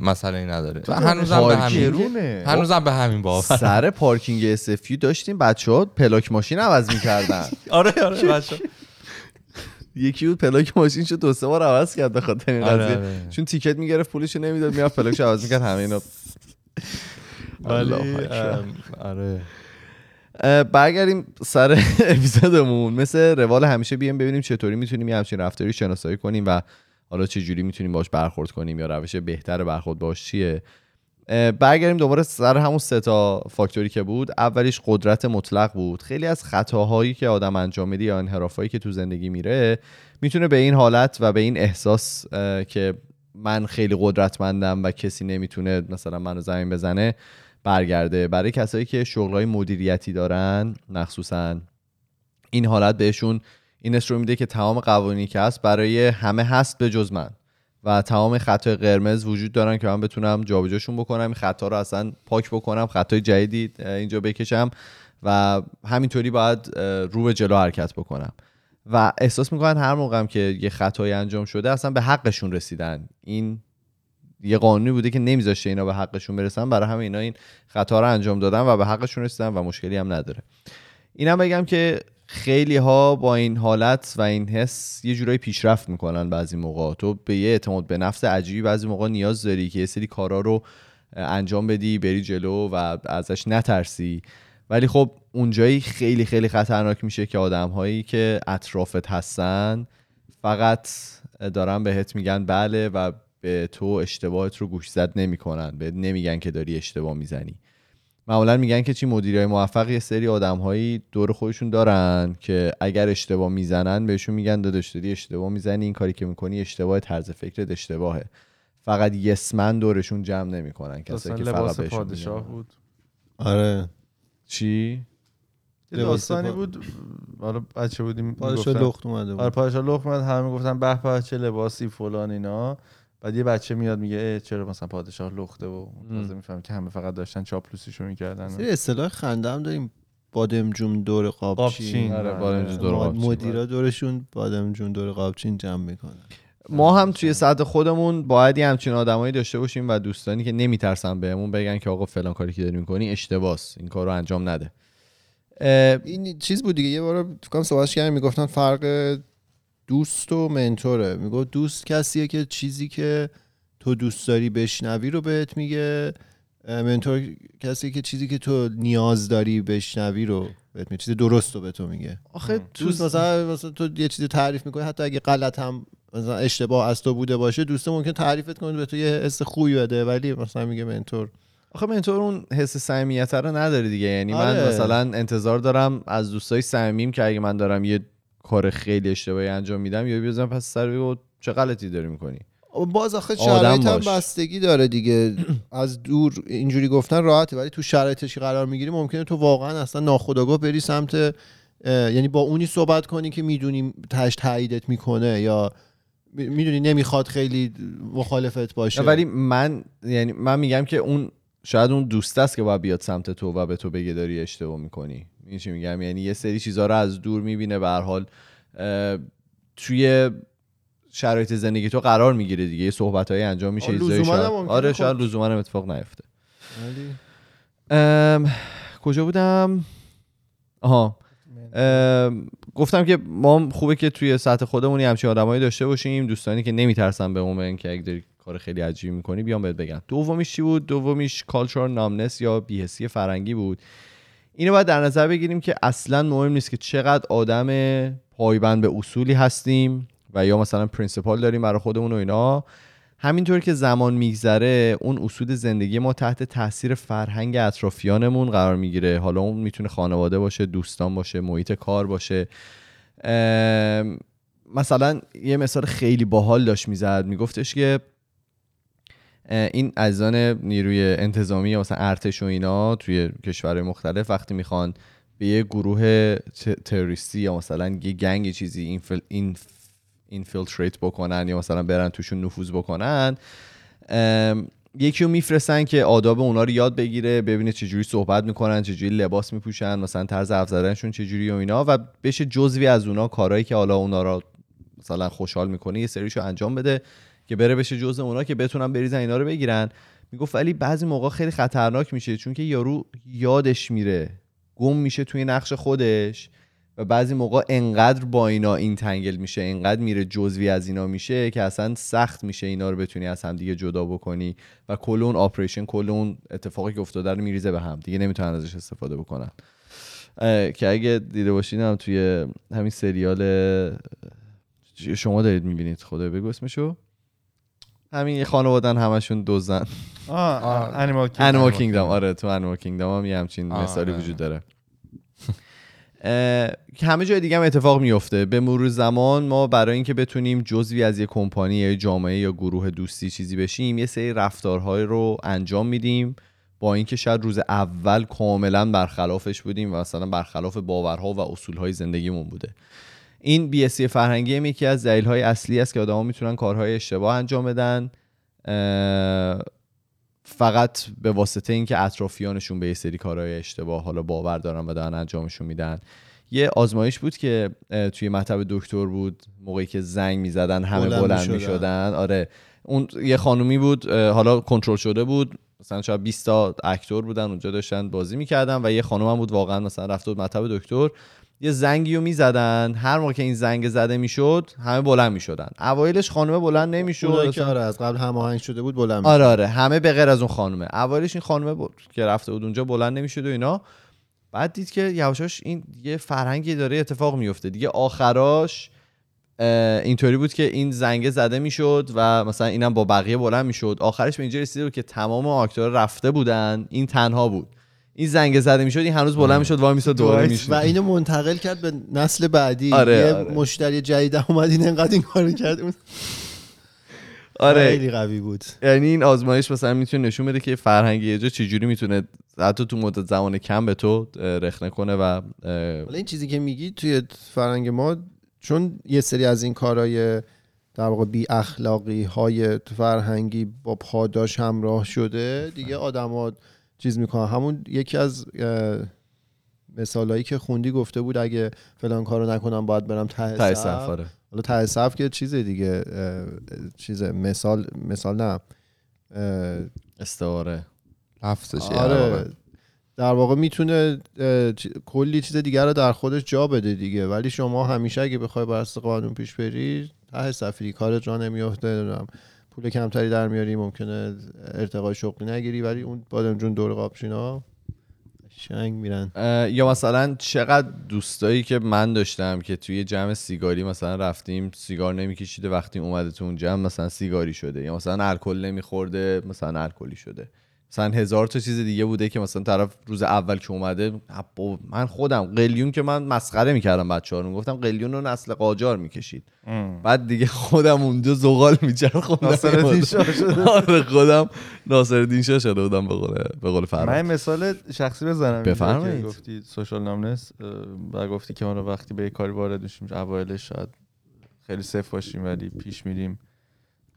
مسئله ای نداره. و هنوزم به همین. هنوزم به همین باور. سر پارکینگ اسفیو داشتیم بچه ها پلاک ماشین عوض می‌کردن. آره آره بچه یکی بود پلاک ماشین شد دو سه بار عوض کرد به خاطر این آره، قضیه. آره. چون تیکت می‌گرفت پولشو نمی‌داد می‌رفت پلاکش عوض می‌کرد همه اینا. ولی آره. برگردیم سر اپیزودمون. مثل روال همیشه بیایم ببینیم چطوری می‌تونیم یه همچین رفتاری شناسایی کنیم و حالا چه جوری می‌تونیم باش برخورد کنیم یا روش بهتر برخورد باش چیه. برگردیم دوباره سر همون سه تا فاکتوری که بود. اولیش قدرت مطلق بود. خیلی از خطاهایی که آدم انجام میده یا انحرافایی که تو زندگی میره می‌تونه به این حالت و به این احساس که من خیلی قدرتمندم و کسی نمی‌تونه مثلا منو زمین بزنه برگرده. برای کسایی که شغلای مدیریتی دارن مخصوصا این حالت بهشون این رو میده که تمام قوانینی که هست برای همه هست به جز من. و تمام خطای قرمز وجود دارن که من بتونم جابجاشون بکنم این خطا رو اصلا پاک بکنم خطای جدیدی اینجا بکشم و همینطوری باید رو به جلو حرکت بکنم. و احساس می‌کنن هر موقع هم که یه خطایی انجام شده اصلا به حقشون رسیدن. این یه قانونی بوده که نمیذاشته اینا به حقشون برسن. برای همه اینا این خطا رو انجام دادن و به حقشون رسیدن و مشکلی هم نداره. اینم بگم که خیلی ها با این حالت و این حس یه جورایی پیشرفت می‌کنن بعضی موقع تو به یه اعتماد به نفس عجیبی بعضی موقع نیاز داری که یه سری کارا رو انجام بدی بری جلو و ازش نترسی. ولی خب اونجایی خیلی خیلی خطرناک میشه که آدم هایی که اطرافت هستن فقط دارن بهت میگن بله و به تو اشتباهت رو گوش زد نمی‌کنن. به نمیگن که داری اشتباه می‌زنی. معمولا میگن که چی مدیرای موفق یه سری آدمهایی دور خودشون دارن که اگر اشتباه می‌زنن بهشون میگن داداش داری اشتباه می‌زنی این کاری که می‌کنی اشتباه طرز فکرت اشتباهه. فقط یسمن دورشون جمع نمی‌کنن کسایی که فقط لباس بهشون پادشاه میگن. بود. آره. چی؟ داستانی پا- بود. حالا بچه بودیم پادشاه لخت اومده آره بود پادشاه لخت اومد همه می‌گفتن به به چه لباسی فلان اینا. بعد یه بچه میاد میگه چرا مثلا پادشاه لخته و تازه میفهم که همه فقط داشتن چاپلوسیشو می‌کردن سری اصطلاح خنده هم داریم بادمجون دور قابچین. آره آره. دور. مدیرا دورشون بادمجون دور قابچین جمع می‌کنن ما هم توی سطح خودمون باید یه همچین آدمایی داشته باشیم و دوستانی که نمیترسن بهمون بگن که آقا فلان کاری که داری می‌کنی اشتباس این کار رو انجام نده این چیز بود دیگه یه بار فکر کنم صحبتش کردیم می‌گفتن فرق دوست و منتوره. می‌گفت دوست کسیه که چیزی که تو دوست داری بشنوی رو بهت میگه. منتور کسی که چیزی که تو نیاز داری بشنوی رو بهت میگه. چیز درست رو به تو میگه. آخه دوست مثلا مثلا تو یه چیزی تعریف می‌کنی حتی اگه غلط هم مثلا اشتباه از تو بوده باشه دوست ممکن تعریفت کنه به تو یه حس خوبی بده ولی مثلا میگه منتور. آخه منتور اون حس صمیمیت رو نداره دیگه. یعنی من آره. مثلا انتظار دارم از دوستای صمیمیم که اگه من دارم یه کار خیلی اشتباهی انجام میدم یا بیازم پس سر بگو چه غلطی داری می‌کنی؟ باز آخه شرایط هم. بستگی داره دیگه. از دور اینجوری گفتن راحته ولی تو شرایطش که قرار می‌گیری ممکنه تو واقعا اصلا ناخودآگاه بری سمت یعنی با اونی صحبت کنی که می‌دونی تش تاییدت می‌کنه یا می‌دونی نمی‌خواد خیلی مخالفت باشه. ولی من یعنی من میگم که اون شاید اون دوست است که باید بیاد سمت تو و به تو بگه داری اشتباه می‌کنی. این چی میگم؟ یعنی یه سری چیزها رو از دور می‌بینه به هر حال توی شرایط زندگی تو قرار می‌گیره دیگه. یه صحبت انجام میشه لزوماً شاید- ممکنه. آره خب- شاید لزوما هم اتفاق نیفته. کجا بودم؟ آها. ام، گفتم که ما خوبه که توی سطح خودمون یه همچین آدمایی داشته باشیم دوستانی که نمیترسن به اون که اگه داری کار خیلی عجیبی می‌کنی بیام بهت بگن دومیش چی بود؟ دومیش کالچور نامنس یا بیهسی فرنگی بود. اینو باید در نظر بگیریم که اصلا مهم نیست که چقدر آدم پایبند به اصولی هستیم و یا مثلا پرینسپال داریم برای خودمون و اینا. همینطور که زمان میگذره اون اصول زندگی ما تحت تاثیر فرهنگ اطرافیانمون قرار می‌گیره. حالا اون می‌تونه خانواده باشه دوستان باشه محیط کار باشه. مثلا یه مثال خیلی باحال داشت می‌زد. میگفتش که این عزیزان نیروی انتظامی مثلا ارتش و اینا توی کشورهای مختلف وقتی می‌خوان به یه گروه تروریستی یا مثلا یه گنگ چیزی infil- این infiltrate بکنن یا مثلا برن توشون نفوذ بکنن یکی رو میفرستن که آداب اونا رو یاد بگیره ببینه چجوری صحبت می‌کنن چجوری لباس میپوشن مثلا طرز حرف چجوری و اینا و بشه جزوی از اونا کارهایی که حالا اونا رو مثلا خوشحال می‌کنه یه سریشو انجام بده. که بره بشه جزء اونا که بتونن بریزن اینا رو بگیرن. می‌گفت ولی بعضی موقع خیلی خطرناک میشه چون که یارو یادش میره. گم میشه توی نقش خودش و بعضی موقع انقدر با اینا این تنگل میشه انقدر میره جزوی از اینا میشه که اصلا سخت میشه اینا رو بتونی از هم دیگه جدا بکنی و کل اون آپریشن کل اون اتفاقی که افتاده رو میریزه به هم. دیگه نمی‌تونن ازش استفاده بکنن. که اگه دیده باشین هم توی همین سریال شما دارید می‌بینید خدا بگو اسمشو. همین یه خانوادن همشون دوزن آه آه. انیمال انیمال کینگدم آره تو انیمال کینگدم هم یه همچین آره. مثالی وجود داره. همه جای دیگه هم اتفاق میفته به مرور زمان ما برای اینکه بتونیم جزوی از یه کمپانی یا یه جامعه یا گروه دوستی چیزی بشیم یه سری رفتارهای رو انجام میدیم با اینکه شاید روز اول کاملا برخلافش بودیم و مثلا برخلاف باورها و اصولهای زندگیمون بوده. این بیاسی فرهنگی هم یکی از دلیل‌های اصلی است که آدم‌ها می‌تونن کارهای اشتباه انجام بدن فقط به واسطه اینکه اطرافیانشون به یه سری کارهای اشتباه حالا باور دارن و دارن انجامشون میدن. یه آزمایش بود که توی مطب دکتر بود موقعی که زنگ می‌زدن همه بلند بلند می‌شدن. آره. اون یه خانومی بود حالا کنترل شده بود. مثلا شاید 20 تا اکتور بودن اونجا داشتن بازی می‌کردن و یه خانم هم بود واقعا مثلا رفته بود مطب دکتر. یه زنگی رو می‌زدن. هر موقع که این زنگ زده می‌شد همه بلند می‌شدن. اوایلش خانم بلند نمی‌شد. اونایی که آره از قبل هماهنگ شده بود بلند آره آره. همه به غیر از اون خانومه. اولش این خانومه بود که رفته بود اونجا بلند نمی‌شد و اینا. بعد دید که یواشاش این یه فرهنگی داره اتفاق میفته دیگه آخراش اینطوری بود که این زنگه زده می‌شد و مثلا اینم با بقیه بلند می‌شد. آخرش به اینجا رسیده بود که تمام آکتورها رفته بودن. این تنها بود. این زنگ زده می‌شد این هنوز بلند می‌شد وای میساد دوباره و می‌شد. اینو منتقل کرد به نسل بعدی. آره، یه آره. مشتری جدید اومد این انقدر این کارو کرد. آره. خیلی قوی بود. یعنی این آزمایش مثلا می‌تونه نشون بده که فرهنگ یه جا چجوری می‌تونه حتی تو مدت زمان کم به تو رخنه کنه و حالا این چیزی که میگی توی فرنگ ما چون یه سری از این کارهای در واقع بی اخلاقی های فرهنگی با پاداش همراه شده دیگه آدما چیز می‌کنن همون یکی از مثالایی که خوندی گفته بود اگه فلان کارو نکنم باید برم ته ته صف. آره. حالا ته صف که چیز دیگه چیز مثال مثال نه استعاره لفظش. آره در واقع می‌تونه کلی چیز دیگر رو در خودش جا بده دیگه ولی شما همیشه اگه بخوای بر اساس قانون پیش بری ته صفری کارت را نمیافته نمی‌دونم پول کمتری در میاری ممکنه ارتقای شغلی نگیری ولی اون بادم جون دور قابشینا شنگ میرن. یا مثلا چقدر دوستایی که من داشتم که توی جمع سیگاری مثلا رفتیم سیگار نمیکشیده وقتی اومده تو اون جمع مثلا سیگاری شده یا مثلا الکل نمیخورده مثلا الکلی شده. مثلا هزار تا چیز دیگه بوده که مثلا طرف روز اول که اومده من خودم قلیون که من مسخره می‌کردم بچه ها رو. گفتم قلیون رو نسل قاجار می‌کشید. بعد دیگه خودم اونجا زغال میچرخوندم. ناصرالدین شاه شده. آره خودم ناصرالدین شاه شده بودم به قول به قول من مثال شخصی بزنم بفرمایید. که گفتی سوشال نامنس و گفتی که ما رو وقتی به یه کاری وارد میشیم اوایلش شاید خیلی صفر باشیم ولی پیش میریم.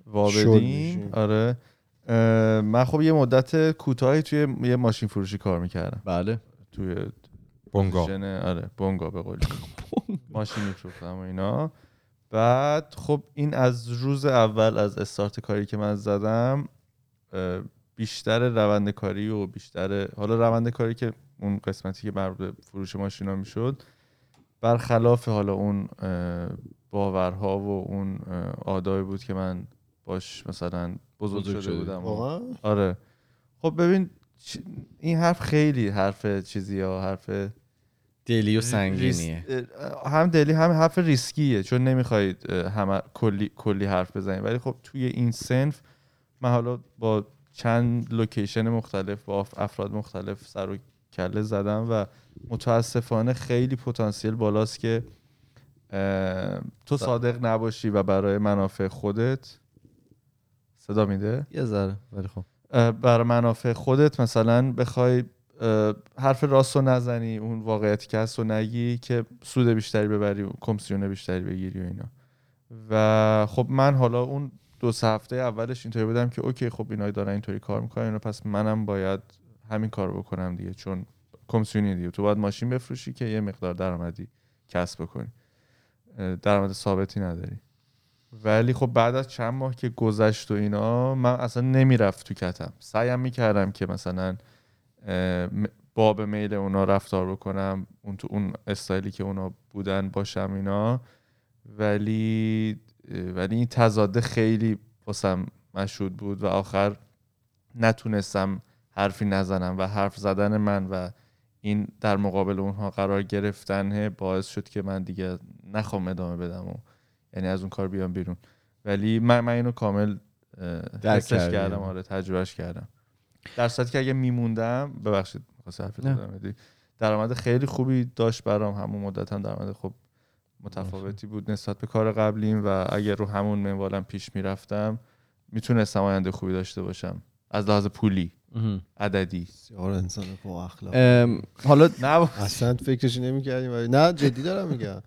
وابدیم. آره. من خب یه مدت کوتاهی توی یه ماشین فروشی کار می‌کردم. بله. توی بونگا. آره بونگا به قول ماشین میفروختم و اینا. بعد خب این از روز اول از استارت کاری که من زدم بیشتر روند کاری و بیشتر حالا روند کاری که اون قسمتی که مربوط به فروش ماشینا می‌شد برخلاف حالا اون باورها و اون اه، آدابی بود که من باش مثلا بزرگ, بزرگ شده. بودم واقعا؟ آره. خب ببین این حرف خیلی حرف چیزی ها حرف دلی و سنگینیه. هم دلی هم حرف ریسکیه چون نمی‌خواید همه کلی کلی حرف بزنید. ولی خب توی این سنف من حالا با چند location مختلف با اف- افراد مختلف سر و کله زدم و متاسفانه خیلی پتانسیل بالاست که تو صادق نباشی و برای منافع خودت صدا میده؟ یه ذره ولی خب. برای منافع خودت مثلا بخوای حرف راست رو نزنی اون واقعیتی که هست رو نگی که سود بیشتری ببری و کمیسیون بیشتری بگیری و اینا. و خب من حالا اون دو سه هفته اولش اینطوری بودم که اوکی خب اینا دارن اینطوری کار می‌کنن و پس منم باید همین کار بکنم دیگه چون کمیسیونی دیگه. تو باید ماشین بفروشی که یه مقدار درآمدی کسب بکنی. درآمد ثابتی نداری. ولی خب بعد از چند ماه که گذشت و اینا من اصلا نمی‌رفت تو کتم. سعیم می‌کردم که مثلا باب میل اونا رفتار بکنم اون تو اون استایلی که اونا بودن باشم اینا. ولی ولی این تضاده خیلی واسم مشهود بود و آخر نتونستم حرفی نزنم و حرف زدن من و این در مقابل اونها قرار گرفتن باعث شد که من دیگه نخوام ادامه بدم و یعنی از اون کار بیام بیرون. ولی من, من اینو کامل اه، درک حسش کردی. کردم آره تجربهش کردم. در صورتی که اگه میموندم ببخشید بدی. درآمد خیلی خوبی داشت برام. همون مدت هم درآمد خب متفاوتی بود نسبت به کار قبلیم و اگر رو همون منوالم پیش می‌رفتم می‌تونستم آینده خوبی داشته باشم. از لحاظ پولی. عددی. بسیار انسان با اخلاق. حالا نه اصلا فکرش نمی‌کردیم نه جدی دارم میگم.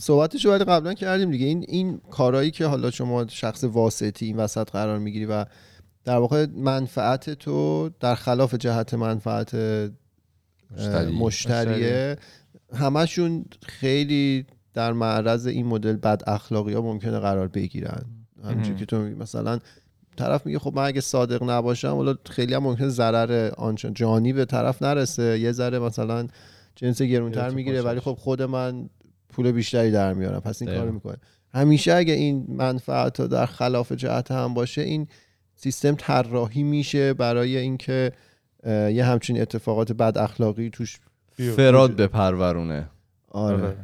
صحبتشو ولی قبلا کردیم دیگه این این کارهایی که حالا شما شخص واسطی این وسط قرار می‌گیری و در واقع منفعت تو در خلاف جهت منفعت مشتری. مشتریه همشون خیلی در معرض این مدل بد اخلاقی ها ممکنه قرار بگیرن مهم. که تو میگی مثلا طرف میگه خب من اگه صادق نباشم حالا خیلی هم ممکنه ضرر آنچه جانی به طرف نرسه یه ذره مثلا جنس گرونتر می‌گیره ولی. خب خود من پول بیشتری در میارم پس این. کارو می‌کنه همیشه اگه این منفعت ها در خلاف جهت هم باشه این سیستم طراحی میشه برای اینکه یه همچین اتفاقات بد اخلاقی توش فراد به پرورونه آره.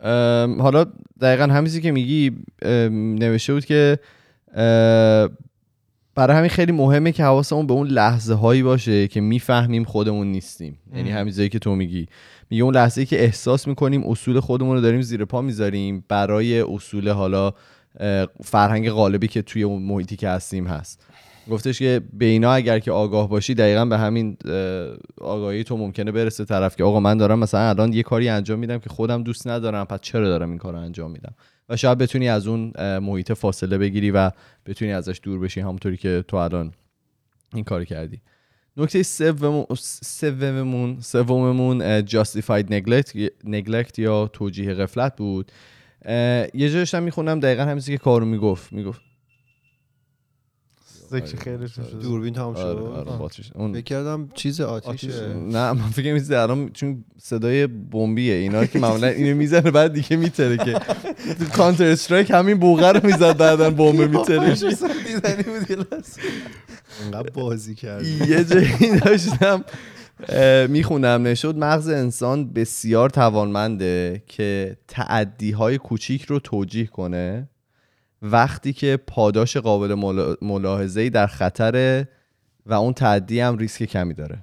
ام، حالا دقیقا همین چیزی که میگی نوشته بود که برای همین خیلی مهمه که حواسمون به اون لحظه هایی باشه که می‌فهمیم خودمون نیستیم. یعنی. همین که تو میگی. میگه اون لحظه ای که احساس می‌کنیم اصول خودمون رو داریم زیر پا می‌ذاریم برای اصول حالا فرهنگ غالبی که توی اون محیطی که هستیم هست. گفتش که به اینا اگر که آگاه باشی دقیقا به همین اه، آگاهی تو ممکنه برسه طرف که آقا من دارم مثلا الان یه کاری انجام میدم که خودم دوست ندارم پس چرا دارم این کار رو انجام میدم؟ و شاید بتونی از اون محیط فاصله بگیری و بتونی ازش دور بشی همونطوری که تو الان این کار کردی. نکته سوم سوممون سوممون neglect neglect یا توجیه غفلت بود. یه جا داشتم می‌خونم دقیقا همین چیزی که کارو می‌گفت. می‌گفت ذکر خیرش شده دوربین تمام شد. آره آره باتریش اون فکر کردم چیز آتیشه. نه من فکر می‌کردم الان چون صدای بمبیه اینا که معمولا اینو می‌زنه بعد دیگه میتره که کانتر استرایک همین بوغه رو می‌زد بعدا بمب میتره. دیدنی بود. انقدر بازی کرد یه جایی داشتم می‌خونم نشد. مغز انسان بسیار توانمنده که تعدی های کوچیک رو توجیه کنه. وقتی که پاداش قابل ملا- ملاحظه‌ای در خطره و اون تعدی هم ریسک کمی داره.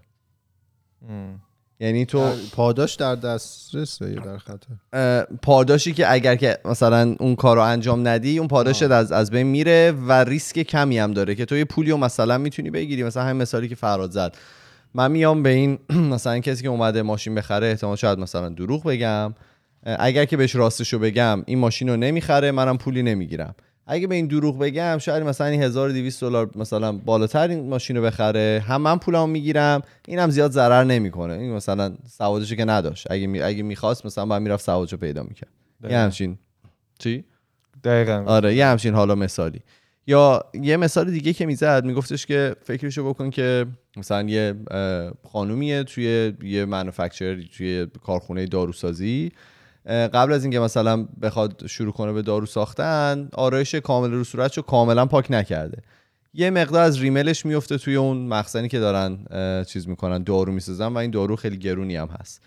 ام. یعنی تو در- پاداش در دسترسه یا در خطر؟ پاداشی که اگر که مثلا اون کار رو انجام ندی اون پاداشت از از بین میره و ریسک کمی هم داره که تو یه پولی رو مثلا می‌تونی بگیری. مثلا همین مثالی که فراد زد. من میام به این مثلا کسی که اومده ماشین بخره احتمال شاید مثلا دروغ بگم. اگر که بهش راستش رو بگم این ماشین رو نمی‌خره منم پولی نمی‌گیرم. اگه به این دروغ بگم شاید مثلا این 1200 دلار مثلا بالاتر این ماشین رو بخره. هم من پولمو می‌گیرم اینم زیاد ضرر نمی‌کنه. این مثلا سوادشو که نداشت. اگه می... اگه می‌خواست مثلا بعد می‌رفت سوادشو پیدا می‌کرد. یه. همچین چی؟ دقیقا. آره یه همچین حالا مثالی. یا یه مثال دیگه که می‌زد میگفتش که فکرشو بکن که مثلا یه خانومیه توی یه منوفکچر توی کارخونه داروسازی. قبل از اینکه مثلا بخواد شروع کنه به دارو ساختن آرایش کامل رو صورتشو کاملا پاک نکرده. یه مقدار از ریملش میفته توی اون مخزنی که دارن چیز می‌کنن دارو می‌سازن و این دارو خیلی گرونی هم هست.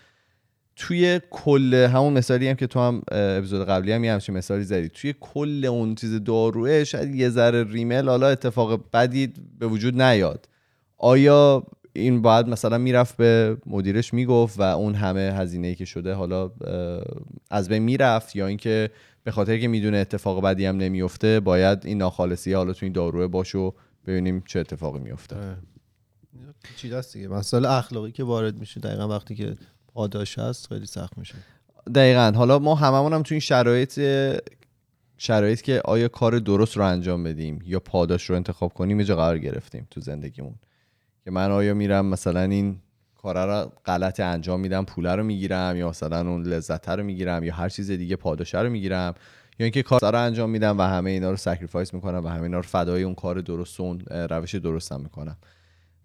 توی کل همون مثالی هم که تو هم اپیزود قبلی هم یه همچین مثالی زدی. توی کل اون چیز داروه شاید یه ذره ریمل حالا اتفاق بدی به وجود نیاد. آیا این باید مثلا می‌رفت به مدیرش می‌گفت و اون همه هزینه ای که شده حالا از بین می‌رفت یا اینکه به خاطر که می‌دونه اتفاق بدی هم نمیفته باید این ناخالصی حالا تو این داروه باشه و ببینیم چه اتفاقی میفته چی دست دیگه. مسائل اخلاقی که وارد میشه دقیقا وقتی که پاداش هست خیلی سخت میشه. دقیقا. حالا ما هممون هم تو این شرایط شرایط که آیا کار درست رو انجام بدیم یا پاداش رو انتخاب کنیم یه جا قرار گرفتیم تو زندگیمون. که من آیا میرم مثلا این کار رو غلط انجام میدم پوله رو می‌گیرم یا مثلا اون لذت رو می‌گیرم یا هر چیز دیگه پاداشه رو می‌گیرم یا اینکه کار رو انجام میدم و همه اینا رو sacrifice می‌کنم و همه اینا رو فدای اون کار درست و اون روش درستم می‌کنم.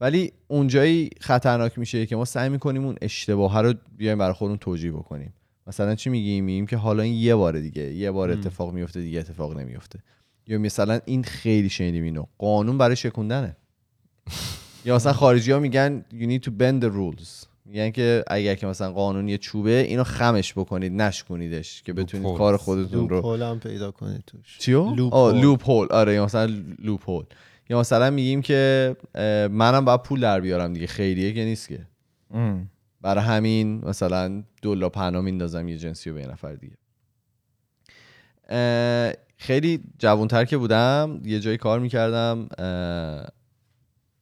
ولی اونجایی خطرناک میشه که ما سعی می‌کنیم اون اشتباه رو بیایم برای خودمون توجیه بکنیم. مثلا چی میگیم؟ میگیم که حالا این یه بار دیگه یه بار اتفاق میفته دیگه اتفاق نمیفته یا مثلا این خیلی شنیدیم اینو. قانون برای شکوندنه. یا مثلا خارجی ها میگن you need to bend the rules میگن که اگر که مثلا قانون یه چوبه اینو خمش بکنید نشکنیدش که بتونید. کار خودتون رو loop هم پیدا کنید توش چیو؟ loop آه hole. loop hole آره یا مثلا loophole یا مثلا میگیم که منم باید پول در بیارم دیگه خیریه که نیست که ام. برای همین مثلا دولا پناه میندازم یه جنسی رو به یه نفر دیگه خیلی جوانتر که بودم یه جایی کار می‌کردم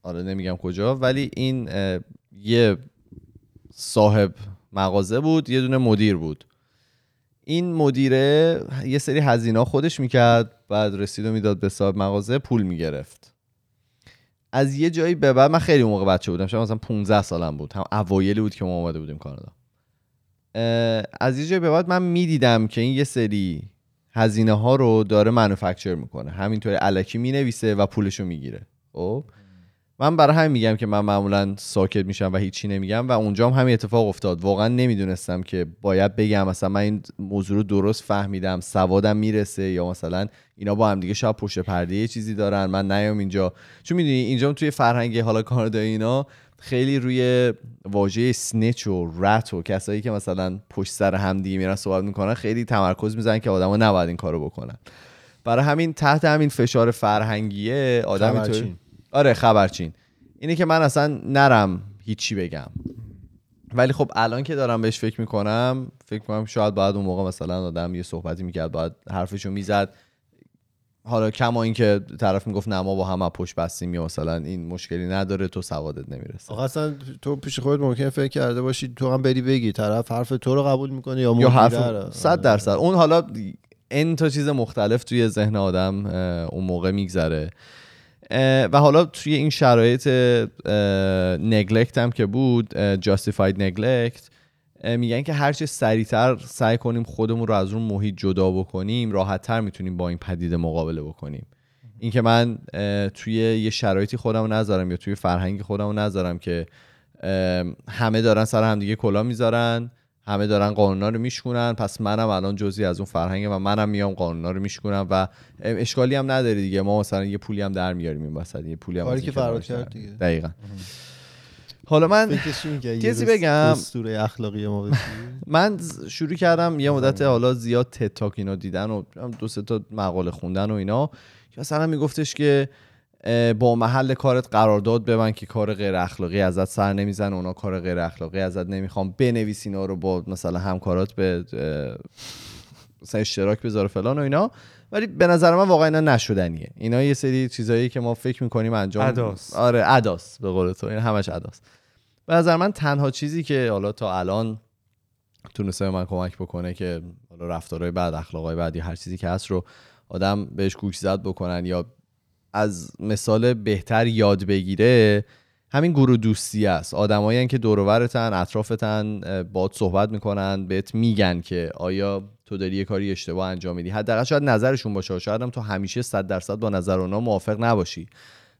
آره نمیگم کجا ولی این یه صاحب مغازه بود یه دونه مدیر بود. این مدیره یه سری هزینه خودش می‌کرد بعد رسید و می‌داد به صاحب مغازه پول می‌گرفت. از یه جایی به بعد من خیلی موقع بچه بودم شاید مثلا 15 سالم بود. هم اوایلی بود که ما اومده بودیم کانادا. از یه جایی به بعد من می‌دیدم که این یه سری هزینه ها رو داره منوفکچر می‌کنه. همینطوری علکی می‌نویسه و پولشو می‌گیره. خب؟ من برای همین میگم که من معمولا ساکت میشم و هیچی نمیگم و اونجا هم همین اتفاق افتاد. واقعا نمی‌دونستم که باید بگم. مثلا من این موضوع رو درست فهمیدم. سوادم می‌رسه یا مثلا اینا با هم دیگه شاید پشت پرده یه چیزی دارن. من نیام اینجا. چون می‌دونی اینجا توی فرهنگ حالا کانادا اینا خیلی روی واژه سنچ و رت و کسایی که مثلا پشت سر هم دیگه میرن صحبت می‌کنن خیلی تمرکز می‌زنن که آدما نباید این کارو بکنن. برای همین تحت همین فشار فرهنگیه آدم. آره خبرچین. اینه که من اصلا نرم هیچی بگم. ولی خب الان که دارم بهش فکر می‌کنم فکر می‌کنم شاید باید اون موقع مثلا آدم یه صحبتی می‌کرد باید حرفشو می‌زد. حالا کما اینکه طرف می‌گفت نه ما با هم پشت بستیم یا مثلا این مشکلی نداره تو سوادت نمی‌رسه. آقا اصلا تو پیش خودت ممکنه فکر کرده باشی تو هم بری بگی طرف حرف تو رو قبول می‌کنه یا یا حرف رو. صد درصد. اون حالا این تا چیز مختلف توی ذهن آدم اون موقع میگذره. و حالا توی این شرایط نگلکت هم که بود جاستیفاید نگلکت میگن که هرچه سریعتر سعی کنیم خودمون رو از اون محیط جدا بکنیم راحتتر می‌تونیم با این پدیده مقابله بکنیم. اینکه من توی یه شرایطی خودم نذارم یا توی فرهنگ خودم نذارم که همه دارن سر همدیگه کلا می‌ذارن همه دارن قانونا رو میشکنن پس منم الان جزی از اون فرهنگ و منم میام قانونا رو میشکنم و اشکالی هم نداره دیگه ما مثلا یه پولی هم در میاریم این وسط یه pooلی هم کاری که در کرد. دیگه. دقیقاً حالا من چیزی بگم. اسطوره اخلاقی ما. من شروع کردم یه مدت حالا زیاد تتاک اینا دیدن و دو سه تا مقاله خوندن و اینا مثلا میگفتش که با محل کارت قرارداد ببند که کار غیر اخلاقی ازت سر نمی‌زنه اونا کار غیر اخلاقی ازت نمی‌خوام بنویس اینا رو با مثلا همکارات به مثلا اشتراک بذاره فلان و اینا. ولی به نظر من واقعا اینا نشدنیه. اینا یه سری چیزایی که ما فکر می‌کنیم انجام اداست. آره اداست به قول تو. این همش اداست به نظر من تنها چیزی که حالا تا الان تونسته من کمک بکنه که حالا رفتارهای بعد اخلاقای بعد یا هر چیزی که هست رو آدم بهش گوش زد بکنن یا از مثال بهتر یاد بگیره همین گروه دوستی است. آدمایی که دور و برتن اطرافتن باهات صحبت می‌کنن بهت میگن که آیا تو داری یه کاری اشتباه انجام میدی. حداقل شاید نظرشون باشه. شاید هم تو همیشه 100 درصد با نظر اونا موافق نباشی.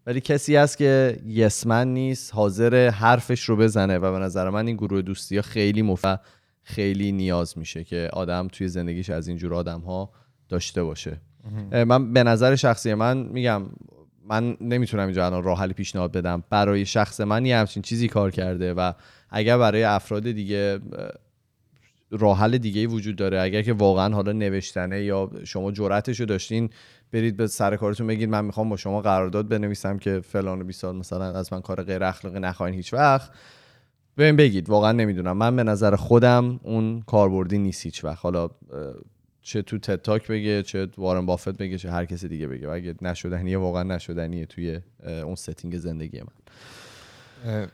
ولی کسی هست که یسمن نیست حاضر حرفش رو بزنه و به نظر من این گروه دوستی ها خیلی مفید خیلی نیاز میشه که آدم توی زندگیش از اینجور آدم ها داشته باشه. من به نظر شخصی من میگم من نمی‌تونم اینجا الان راه حلی پیشنهاد بدم. برای شخص من یه همچین چیزی کار کرده و اگر برای افراد دیگه اه، راه حل دیگه وجود داره اگر که واقعا حالا نوشتنه یا شما جرأتش رو داشتین برید به سر کارتون بگید من می‌خوام با شما قرارداد بنویسم که فلان و 20 سال مثلا از من کار غیر اخلاقی نخواین هیچ وقت. ببین بگید. واقعا نمی‌دونم. من به نظر خودم اون کاربردی نیست هیچ وقت. حالا چه تو TED Talk بگه چه وارن بافت بگه چه هر کسی دیگه بگه. و اگه نشدنیه واقعا نشدنیه توی اون setting زندگی من.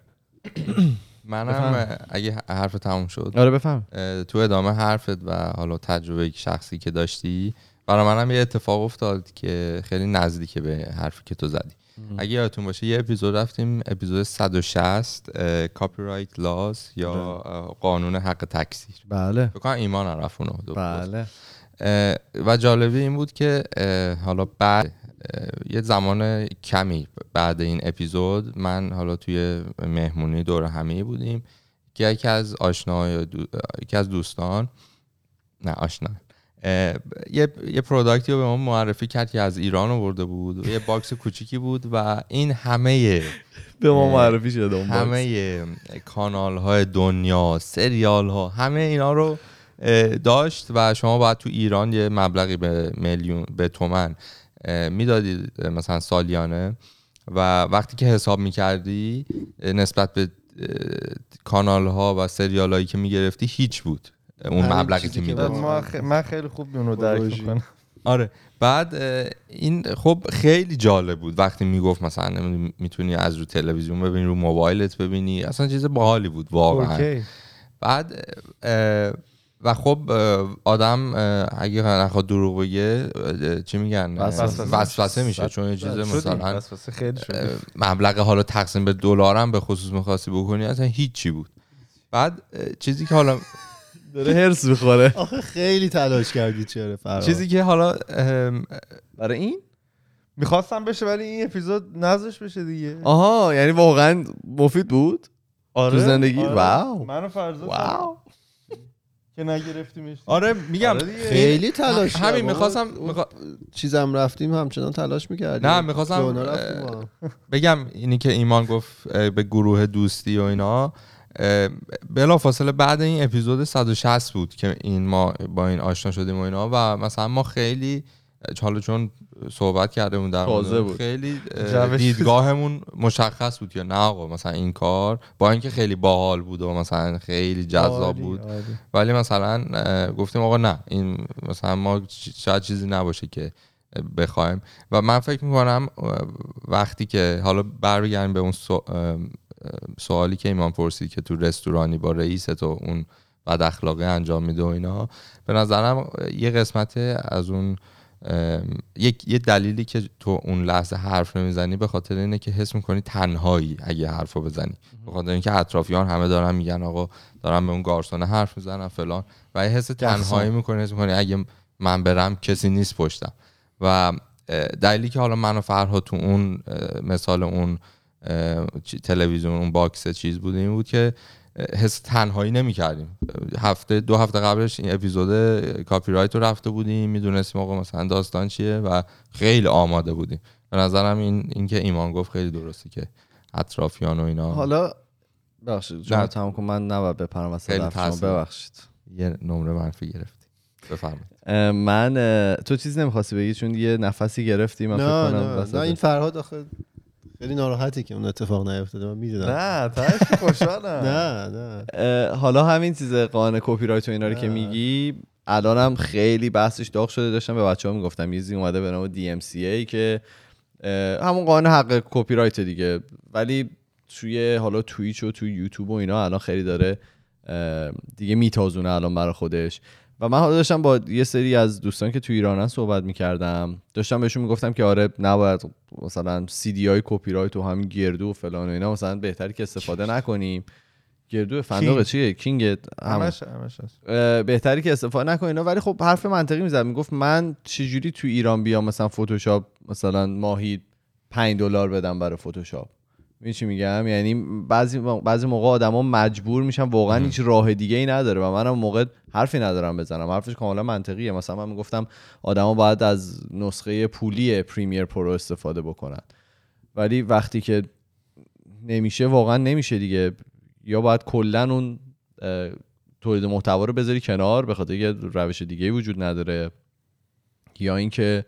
منم اگه حرف تموم شد. آره بفرما. تو ادامه حرفت و حالا تجربه شخصی که داشتی برای منم یه اتفاق افتاد که خیلی نزدیکه به حرفی که تو زدی. اگه یادتون باشه یه اپیزود رفتیم اپیزود 160 کاپی رایت لاز یا اه، قانون حق تکثیر. بله. فکر کنم ایمان اونو درست. بله. و جالبه این بود که حالا بعد یه زمان کمی بعد این اپیزود من حالا توی مهمونی دور همه بودیم که یکی از آشنا دو- یکی از دوستان نه آشنا یه یه product ی رو به ما معرفی کرد که از ایران آورده بود و یه box کوچیکی بود و این همه به ما معرفی شده. همه کانال های دنیا سریال ها همه اینا رو داشت و شما باید تو ایران یه مبلغی به میلیون به تومن می‌دادید مثلا سالیانه. و وقتی که حساب می‌کردی نسبت به کانال ها و سریال هایی که می‌گرفتی هیچ بود اون مبلغی که می‌دادی. من- ما خ- من خیلی خوب اونو درک. می‌کنم. آره. بعد این خب خیلی جالب بود. وقتی می‌گفت مثلا می‌تونی از رو تلویزیون ببینی رو موبایلت ببینی اصلا چیز باحالی بود واقعا. اوکی. بعد و خب آدم اگه نخواد دروغ بگه چی میگن وسوسه. میشه چون یه چیز. مثلا مبلغ حالا تقسیم به دلار هم به خصوص می‌خواستی بکنی اصلا هیچی بود بعد چیزی که حالا داره هرس می‌خوره آخه خیلی تلاش کردی چرا فراد چیزی که حالا برای این می‌خواستم بشه ولی این اپیزود نذاش بشه دیگه آها یعنی واقعا مفید بود آره تو زندگی؟ آره. واو. منو فرزاد واو که نگرفتیمش آره میگم آره. خیلی تلاش همین. می‌خواستم. چیزم رفتیم همچنان تلاش می‌کردیم نه، می‌خواستم،. بگم اینی که ایمان گفت به گروه دوستی و اینا بلا فاصله بعد این اپیزود 160 بود که این ما با این آشنا شدیم و اینا و مثلا ما خیلی حالا چون صحبت کرده بود در تازه مورد، بود. خیلی جوش. دیدگاهمون مشخص بود که نه آقا مثلا این کار با اینکه خیلی باحال بود و مثلا خیلی جذاب عالی، بود عالی. ولی مثلا گفتیم آقا نه این مثلا ما شاید چیزی نباشه که بخوایم و من فکر می‌کنم وقتی که حالا برگردیم به اون سوالی که ایمان پرسید که تو رستورانی با رئیس تو اون بد اخلاقی انجام میده و اینا به نظرم یه قسمت از اون یک یه دلیلی که تو اون لحظه حرف نمی‌زنی به خاطر اینه که حس می‌کنی تنهایی اگه حرفو بزنی. به خاطر اینکه اطرافیان همه دارن میگن آقا دارن به اون گارسونه حرف می‌زنن فلان. و یه حس تنهایی می‌کنی حس می‌کنی اگه من برم کسی نیست پشتم. و دلیلی که حالا من و فرها تو اون مثال اون تلویزیون اون box چیز بود این بود که حس تنهایی نمی کردیم هفته دو هفته قبلش این اپیزود کاپی رایت رو رفته بودیم می‌دونستیم آقا مثلا داستان چیه و خیلی آماده بودیم. به نظرم این اینکه ایمان گفت خیلی درسته که اطرافیان و اینا. حالا ببخشید نه. شما تمام کن من نباید بپرم وسط. ببخشید. یه نمره منفی گرفتی. بفرمایید. من تو چیز نمی‌خواستی بگی؟ چون یه نفسی گرفتی من نه فکر کنم نه. وسط- نه این فرهاد آخه خیلی ناراحتی که اون اتفاق نیفتاده. من می‌دونم. نه تاش خوشحالم. نه نه. حالا همین چیز قانون کپی رایت و اینا رو که. میگی الانم خیلی بحثش داغ شده. داشتم به بچه‌ها می‌گفتم یه چیزی اومده به نام DMCA که اه، همون قانون حق کپی رایت دیگه. ولی توی حالا تویچ و توی یوتیوب و اینا الان خیلی داره دیگه میتازونه الان برای خودش. و من حالا داشتم با یه سری از دوستان که تو ایرانن صحبت می‌کردم. داشتم بهشون می‌گفتم که آره نباید مثلا سی دی های کپی رایت و همین گردو و فلان و اینا مثلا بهتری که استفاده نکنیم. گردو فندق. چیه؟ کینگ. همش همش بهتری که استفاده نکنه اینا ولی خب حرف منطقی می‌زد. می‌گفت من چجوری تو ایران بیام مثلا فتوشاپ مثلا ماهی 5 دلار بدم برای فتوشاپ می‌دونی چی میگم؟ یعنی بعضی بعضی موقع آدما مجبور میشن واقعا هیچ راه دیگه ای نداره و منم موقع حرفی ندارم بزنم. حرفش کاملا منطقیه. مثلا من می‌گفتم آدما باید از نسخه پولی پریمیر پرو استفاده بکنن. ولی وقتی که نمیشه واقعا نمیشه دیگه. یا باید کلا اون تولید محتوا رو بذاری کنار به خاطر روش دیگه وجود نداره. یا اینکه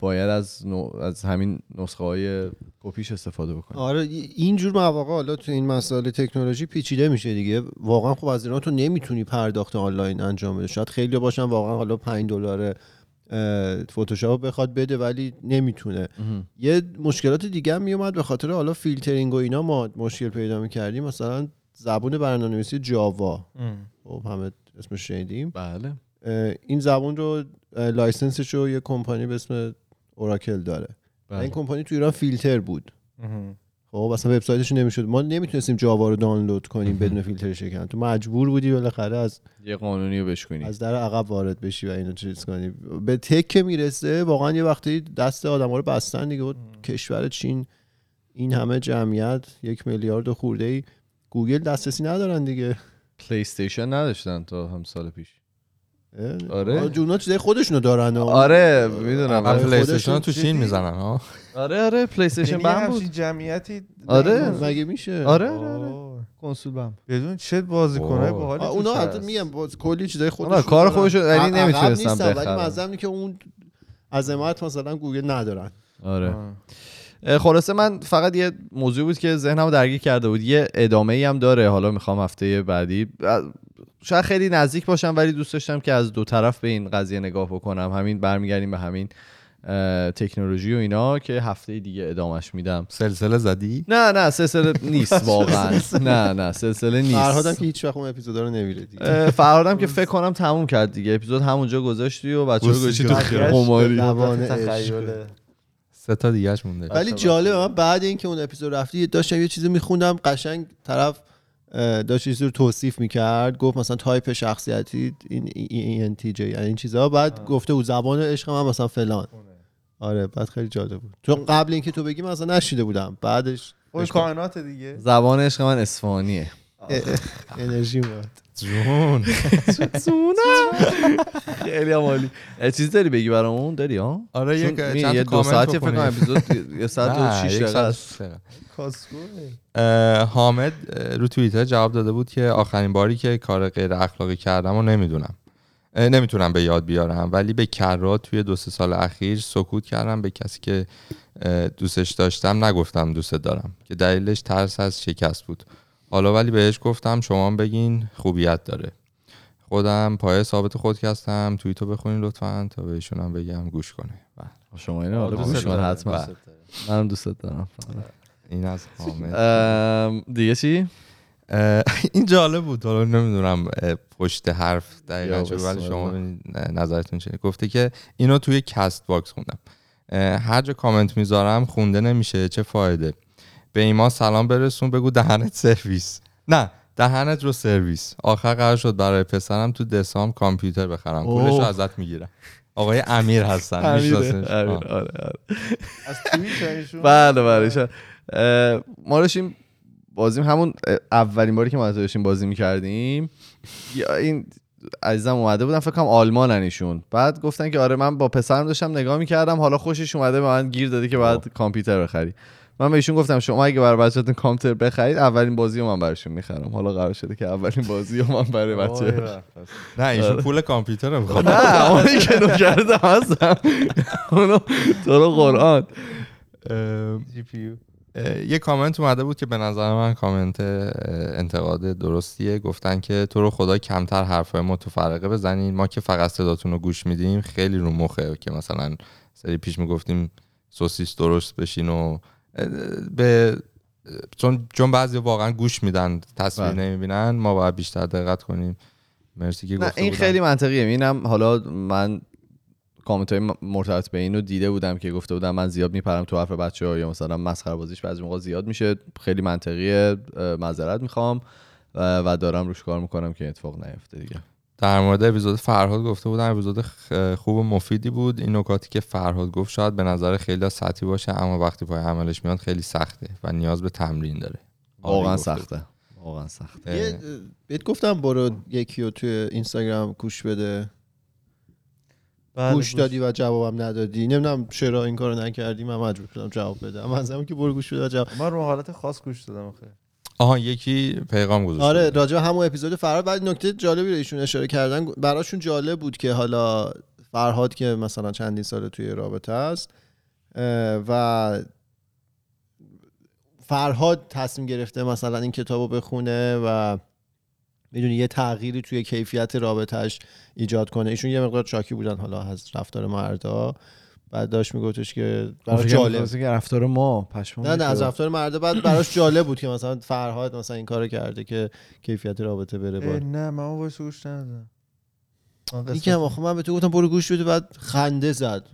باید از, نوع- از همین نسخه های کپیش استفاده بکنی آره اینجور مواقع حالا تو این مسائل تکنولوژی پیچیده میشه دیگه. واقعا خب از ایران تو نمی‌تونی پرداخت آنلاین انجام بده. شاید خیلی باشن واقعا حالا 5 دلار فتوشاپ بخواد بده ولی نمی‌تونه. یه مشکلات دیگه هم میومد به خاطر حالا فیلترینگ و اینا ما مشکل پیدا می‌کردیم. مثلا زبون برنامه‌نویسی جاوا. خب همه اسمش شنیدیم. بله. این زبون رو license ش رو یه کمپانی به اسم اوراکل داره. و این کمپانی تو ایران فیلتر بود. خب اصلا وبسایتش نمی‌شد. ما نمی‌تونستیم جاوا رو دانلود کنیم بدون فیلتر شکن. تو مجبور بودی بالاخره از یه قانونی رو بشکنی. از در عقب وارد بشی و اینو چیز کنی. به تک که می‌رسه. واقعا یه وقتی دست آدم رو بستن دیگه. بود کشور چین این همه جمعیت یک میلیارد خورده ای. گوگل دسترسی ندارن دیگه. پلی نداشتن تا هم سال پیش؟ آره. جونا چیزای خودشونو دارن آره می‌دونم آره، پلی استیشن تو چین؟ می‌زنن ها آره آره پلی استیشن یعنی بم بود جمعیتی آره. مگه میشه آره آره آره کنسول بم بدون چه بازیکنای توش اونا. البته میگم باز کلی چیزای خودشون کار. خودشون- ولی عقب نمی‌تونستن نیستن، ولی بخرن. مزدم که اون عظمت مثلا گوگل ندارن آره خلاصه من فقط یه موضوع بود که ذهنمو درگیر کرده بود یه ادامه ای هم داره حالا می‌خوام هفته بعدی شاید خیلی نزدیک باشم ولی دوست داشتم که از دو طرف به این قضیه نگاه بکنم. همین برمیگردیم به همین تکنولوژی و اینا که هفته دیگه ادامش میدم. سلسله زدی؟ نه نه سلسله نیست واقعا. نه نه سلسله فرهادم نیست که هیچ وقت اون اپیزودا رو نمیره دیگه. فرهادم که فکر کنم تموم کرد دیگه. اپیزود همونجا گذاشتی و بچه رو گوشتی گذاشتی تو. قماری زبان تخیل. سه تا دیگهش مونده. ولی جالبه من بعد اینکه اون اپیزود رفتی داشتم یه چیزی میخوندم قشنگ طرف داشت چیزی رو توصیف می‌کرد گفت مثلا تایپ شخصیتی این این تی جی یعنی این چیزها بعد گفته بود زبان عشق من مثلا فلان. آره بعد خیلی جالب بود. چون قبل اینکه تو بگی من اصلا نشیده بودم. بعدش اون کائنات دیگه. زبان عشق من اه، انرژی میاد. جون. خیلی عالی. اه، چیزی داری بگی برامون؟ داری ها؟ آره یک چند دو ساعتی فکر کنم. اپیزود یه ساعت و نه، 6 یک دقیقه ساعت است. حامد رو توییتر جواب داده بود که آخرین باری که کار غیر اخلاقی کردم و نمی‌دونم. نمی‌تونم به یاد بیارم ولی به کرات توی دو سه سال اخیر سکوت کردم به کسی که دوستش داشتم نگفتم دوست دارم که دلیلش ترس از شکست بود. حالا ولی بهش گفتم شما بگین خوبیت داره. خودم پای ثابت خود هستم. توییتو بخونین لطفا تا بهشون هم بگم گوش کنه. بله. شما اینو حالا دوست گوش کن دارم. حتما. منم دوستت دارم. این از حامد. ام، دیگه چی؟ این جالب بود. حالا نمی‌دونم پشت حرف دقیقا چه ولی شما نظرتون چیه. گفته که اینو توی Castbox خوندم هر جا کامنت می‌ذارم خونده نمیشه. چه فایده؟ به ایمان سلام برسون بگو دهنت سرویس. نه دهنت رو سرویس. آخر قرار شد برای پسرم تو دسام کامپیوتر بخرم. پولش رو. ازت می‌گیرم. آقای امیر هستن؟ امیر،. آره، آره. از بله بله ما داشتیم بازیم همون اولین باری که ما داشتیم بازی می‌کردیم. این عزیزم اومده بودن فکر کنم آلمانن ایشون. بعد گفتن که آره من با پسرم داشتم نگاه می‌کردم حالا خوشش اومده به من گیر داده که باید کامپیوتر بخری. من به ایشون گفتم شما اگه برای بچه‌تون کامپیوتر بخرید اولین بازی رو من براشون می‌خرم. حالا قرار شده که اولین بازی رو من برای بچه نه ایشون آره. پول کامپیوتر رو می‌خواد. نه اونی که نکردم هستم. اونو تو رو قرآن. اه، جی پی یو. اه، یه کامنت اومده بود که به نظر من کامنت انتقاد درستیه. گفتن که تو رو خدا کمتر حرفای متفرقه بزنین. ما که فقط صداتون رو گوش میدیم خیلی رو مخه که مثلا سری پیش می‌گفتیم سوسیس درست بشین و به چون چون بعضی واقعا گوش میدن تصویر بله. نمی‌بینن ما باید بیشتر دقت کنیم مرسی که نه گفته این بودن. خیلی منطقیه اینم حالا من کامنت های مرتبط به اینو دیده بودم که گفته بودم من زیاد میپرم تو حرف بچه ها یا مثلا مسخره بازیش بعضی موقع زیاد میشه خیلی منطقیه معذرت می‌خوام و, و دارم روش کار می‌کنم که اتفاق نیفته دیگه در مورد اپیزود فرهاد گفته بودن اپیزود خوب و مفیدی بود. این نکاتی که فرهاد گفت شاید به نظر خیلی سطحی باشه اما وقتی پای عملش میاد خیلی سخته و نیاز به تمرین داره. واقعا سخته. واقعا سخته. بهت گفتم برو یکی رو توی اینستاگرام گوش بده. بله، گوش دادی و جوابم ندادی. نمی‌دونم چرا این کارو نکردی من مجبور شدم جواب بدم. من از همون که برو گوش بده و جواب. من رو حالت خاص گوش دادم آخه. آها یکی پیغام گذاشت. آره راجع همون اپیزود فرهاد. بعد نکته جالبی رو ایشون اشاره کردن. براشون جالب بود که حالا فرهاد که مثلا چندین سال توی رابطه است و فرهاد تصمیم گرفته مثلا این کتاب رو بخونه و می‌دونی یه تغییری توی کیفیت رابطهش ایجاد کنه. ایشون یه مقدار شاکی بودن حالا از رفتار مردا. بعد داشت میگفتش که براش جالب. که رفتار ما پشمام نه نه از. رفتار مردا بعد براش جالب بود که مثلا فرهاد مثلا این کارو کرده که کیفیت رابطه بره بالا نه من اون وایس گوش ندادم. یکم آخه من به تو گفتم برو گوش بده بعد خنده زد.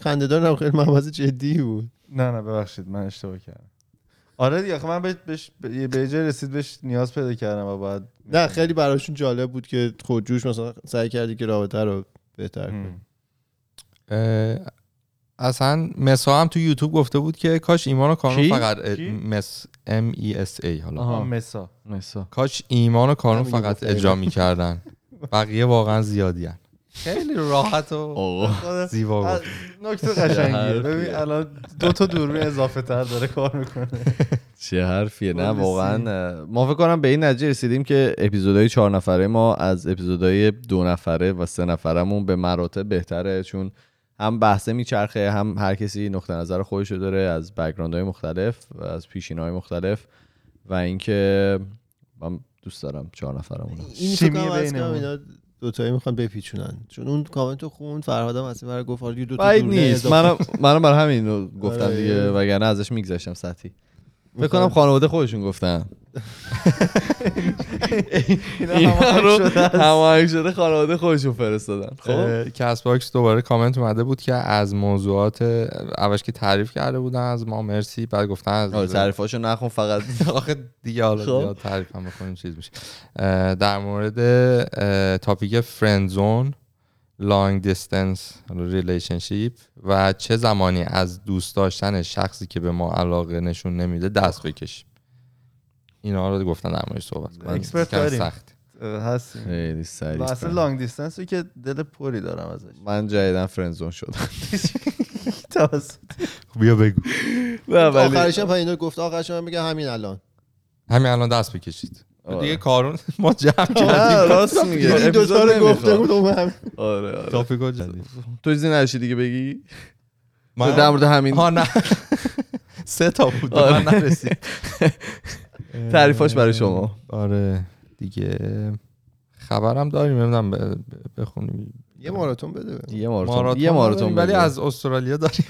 خنده دارم خیلی مبحث جدی بود. نه نه ببخشید من اشتباه کردم. آره دیگه آخه من بهش بهش به به جای رسید بهش نیاز پیدا کردم و بعد نه خیلی براشون جالب بود که خودجوش مثلا سعی کردی که رابطه رو بهتر کنی. اصلا مسا هم تو یوتیوب گفته بود که کاش ایمان و کانون کی؟ فقط؟ مس M A S A حالا آها. آه، مسا مثلا. کاش ایمان و کانون فقط اجرا. می‌کردن بقیه واقعا زیادی هن. خیلی راحت و زیبا گفت نکته قشنگیه حرفیه. ببین الان دو تا دوربین اضافه تر داره کار می‌کنه چه حرفیه نه واقعا ما فکر کنم به این نتیجه رسیدیم که اپیزودهای چهار نفره ما از اپیزودهای دو نفره و سه نفرمون به مراتب بهتره چون هم بحثه میچرخه هم هر کسی نقطه نظر خودش رو داره از background های مختلف و از پیشینه های مختلف و اینکه من دوست دارم چهار نفرمون این دوتایی می‌خوان بپیچونن. چون اون کامنت رو خوند فرهادم از این ور گفت آره، دو تا دوربین نیست. منم منم برای همین رو گفتم آره. دیگه وگرنه ازش میگذشتم سطحی. فکر کنم خانواده خودشون گفتن. اینا است. هماهنگ شده خانواده خودشون فرستادن. خب؟ Castbox دوباره کامنت اومده بود که از موضوعات اولش که تعریف کرده بودن از ما مرسی. بعد گفتن از آره تعریفاشو نخون فقط آخه دیگه حالا خب. تعریف هم بکنیم چیز میشه. در مورد topic friend zone. long distance relationship و چه زمانی از دوست داشتن شخصی که به ما علاقه نشون نمیده دست بکشیم. اینا رو گفتن در موردش صحبت کنیم expert داریم. سخت. هستیم. خیلی و سریع اصلا long distance که دل پری دارم ازش. من جدیدن فرندزون شدم. توسط. بیا بگو. آخرش هم اینا گفت آخرش هم میگه همین الان. همین الان دست بکشید. دیگه کارون ما جمع کردیم. راست میگه. این دو تا رو گفته نمی‌خواد. بود اون هم آره آره. تاپیکو جدید. تو چیزی نداشتی دیگه بگی؟ من- در مورد همین. ها نه. سه تا بود. به آره. من نرسید. تعریفاش برای شما. آره دیگه خبرم داریم. نمی‌دونم بخونیم. یه ماراتون بده یه ماراتون یه ماراتون ولی. از استرالیا داریم.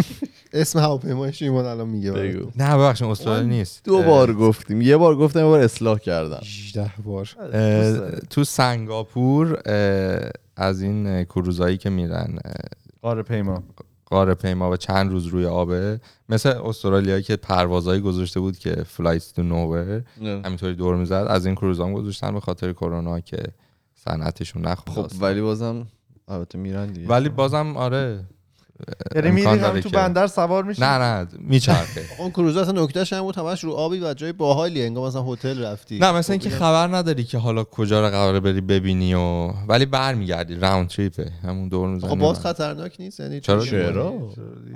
اسم هواپیمایش ایمان الان میگه بگو. نه ببخشید استرالیا نیست. دو بار گفتیم. یه بار گفتم یه بار اصلاح کردم. 18 بار. اه، تو سنگاپور از این کروزایی که میرن قاره پیما. قاره پیما و چند روز روی آبه مثل استرالیا که پروازایی گذاشته بود که فلایت تو نوور همینطوری دور می‌زد از این کروزام گذاشتن به خاطر کرونا که صنعتشون نخورد خب ولی بازم البته میرن دیگه. ولی بازم آره. یعنی میری هم تو بندر سوار میشی؟ نه نه میچرخه. اون کروز اصلا نکتهش هم بود همش رو آبی و جای باحالیه انگار مثلا هتل رفتی. نه مثلا اینکه خبر نداری که حالا کجا رو قراره بری ببینی و ولی برمیگردی راوند تریپه همون دور می‌زنی آقا باز خطرناک نیست؟ یعنی چرا؟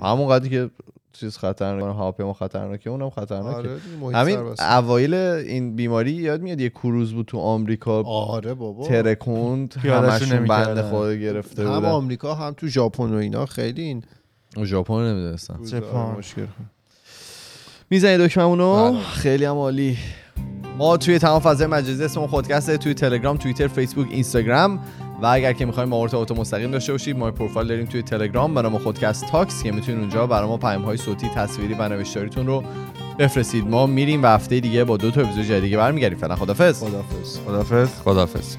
همون قدری که چیز خطرناک هواپیما خطرناکه اونم خطرناکه آره همین. اوایل این بیماری یاد میاد یه کروز بود تو آمریکا آره بابا ترکوند همشون. بند خود گرفته هم بودن آمریکا هم تو ژاپن و اینا خیلی این ژاپن نمی‌دونستم ژاپن. مشکل می‌زنی دکممونو بله. خیلی هم عالی ما توی تمام فضای مجازی اسممون خودکسته توی تلگرام توییتر فیسبوک اینستاگرام و اگر که می‌خوایم ما ارتباط مستقیم داشته باشید ما پروفایل داریم توی تلگرام. به نام خودکست تاکس که می‌تونید اونجا برای ما پیام های صوتی تصویری و نوشتاریتون رو بفرستید. ما میریم و هفته دیگه با دو تا اپیزود جدید دیگه برمیگردیم. فعلا خدافظ خدافظ خدافظ خدافظ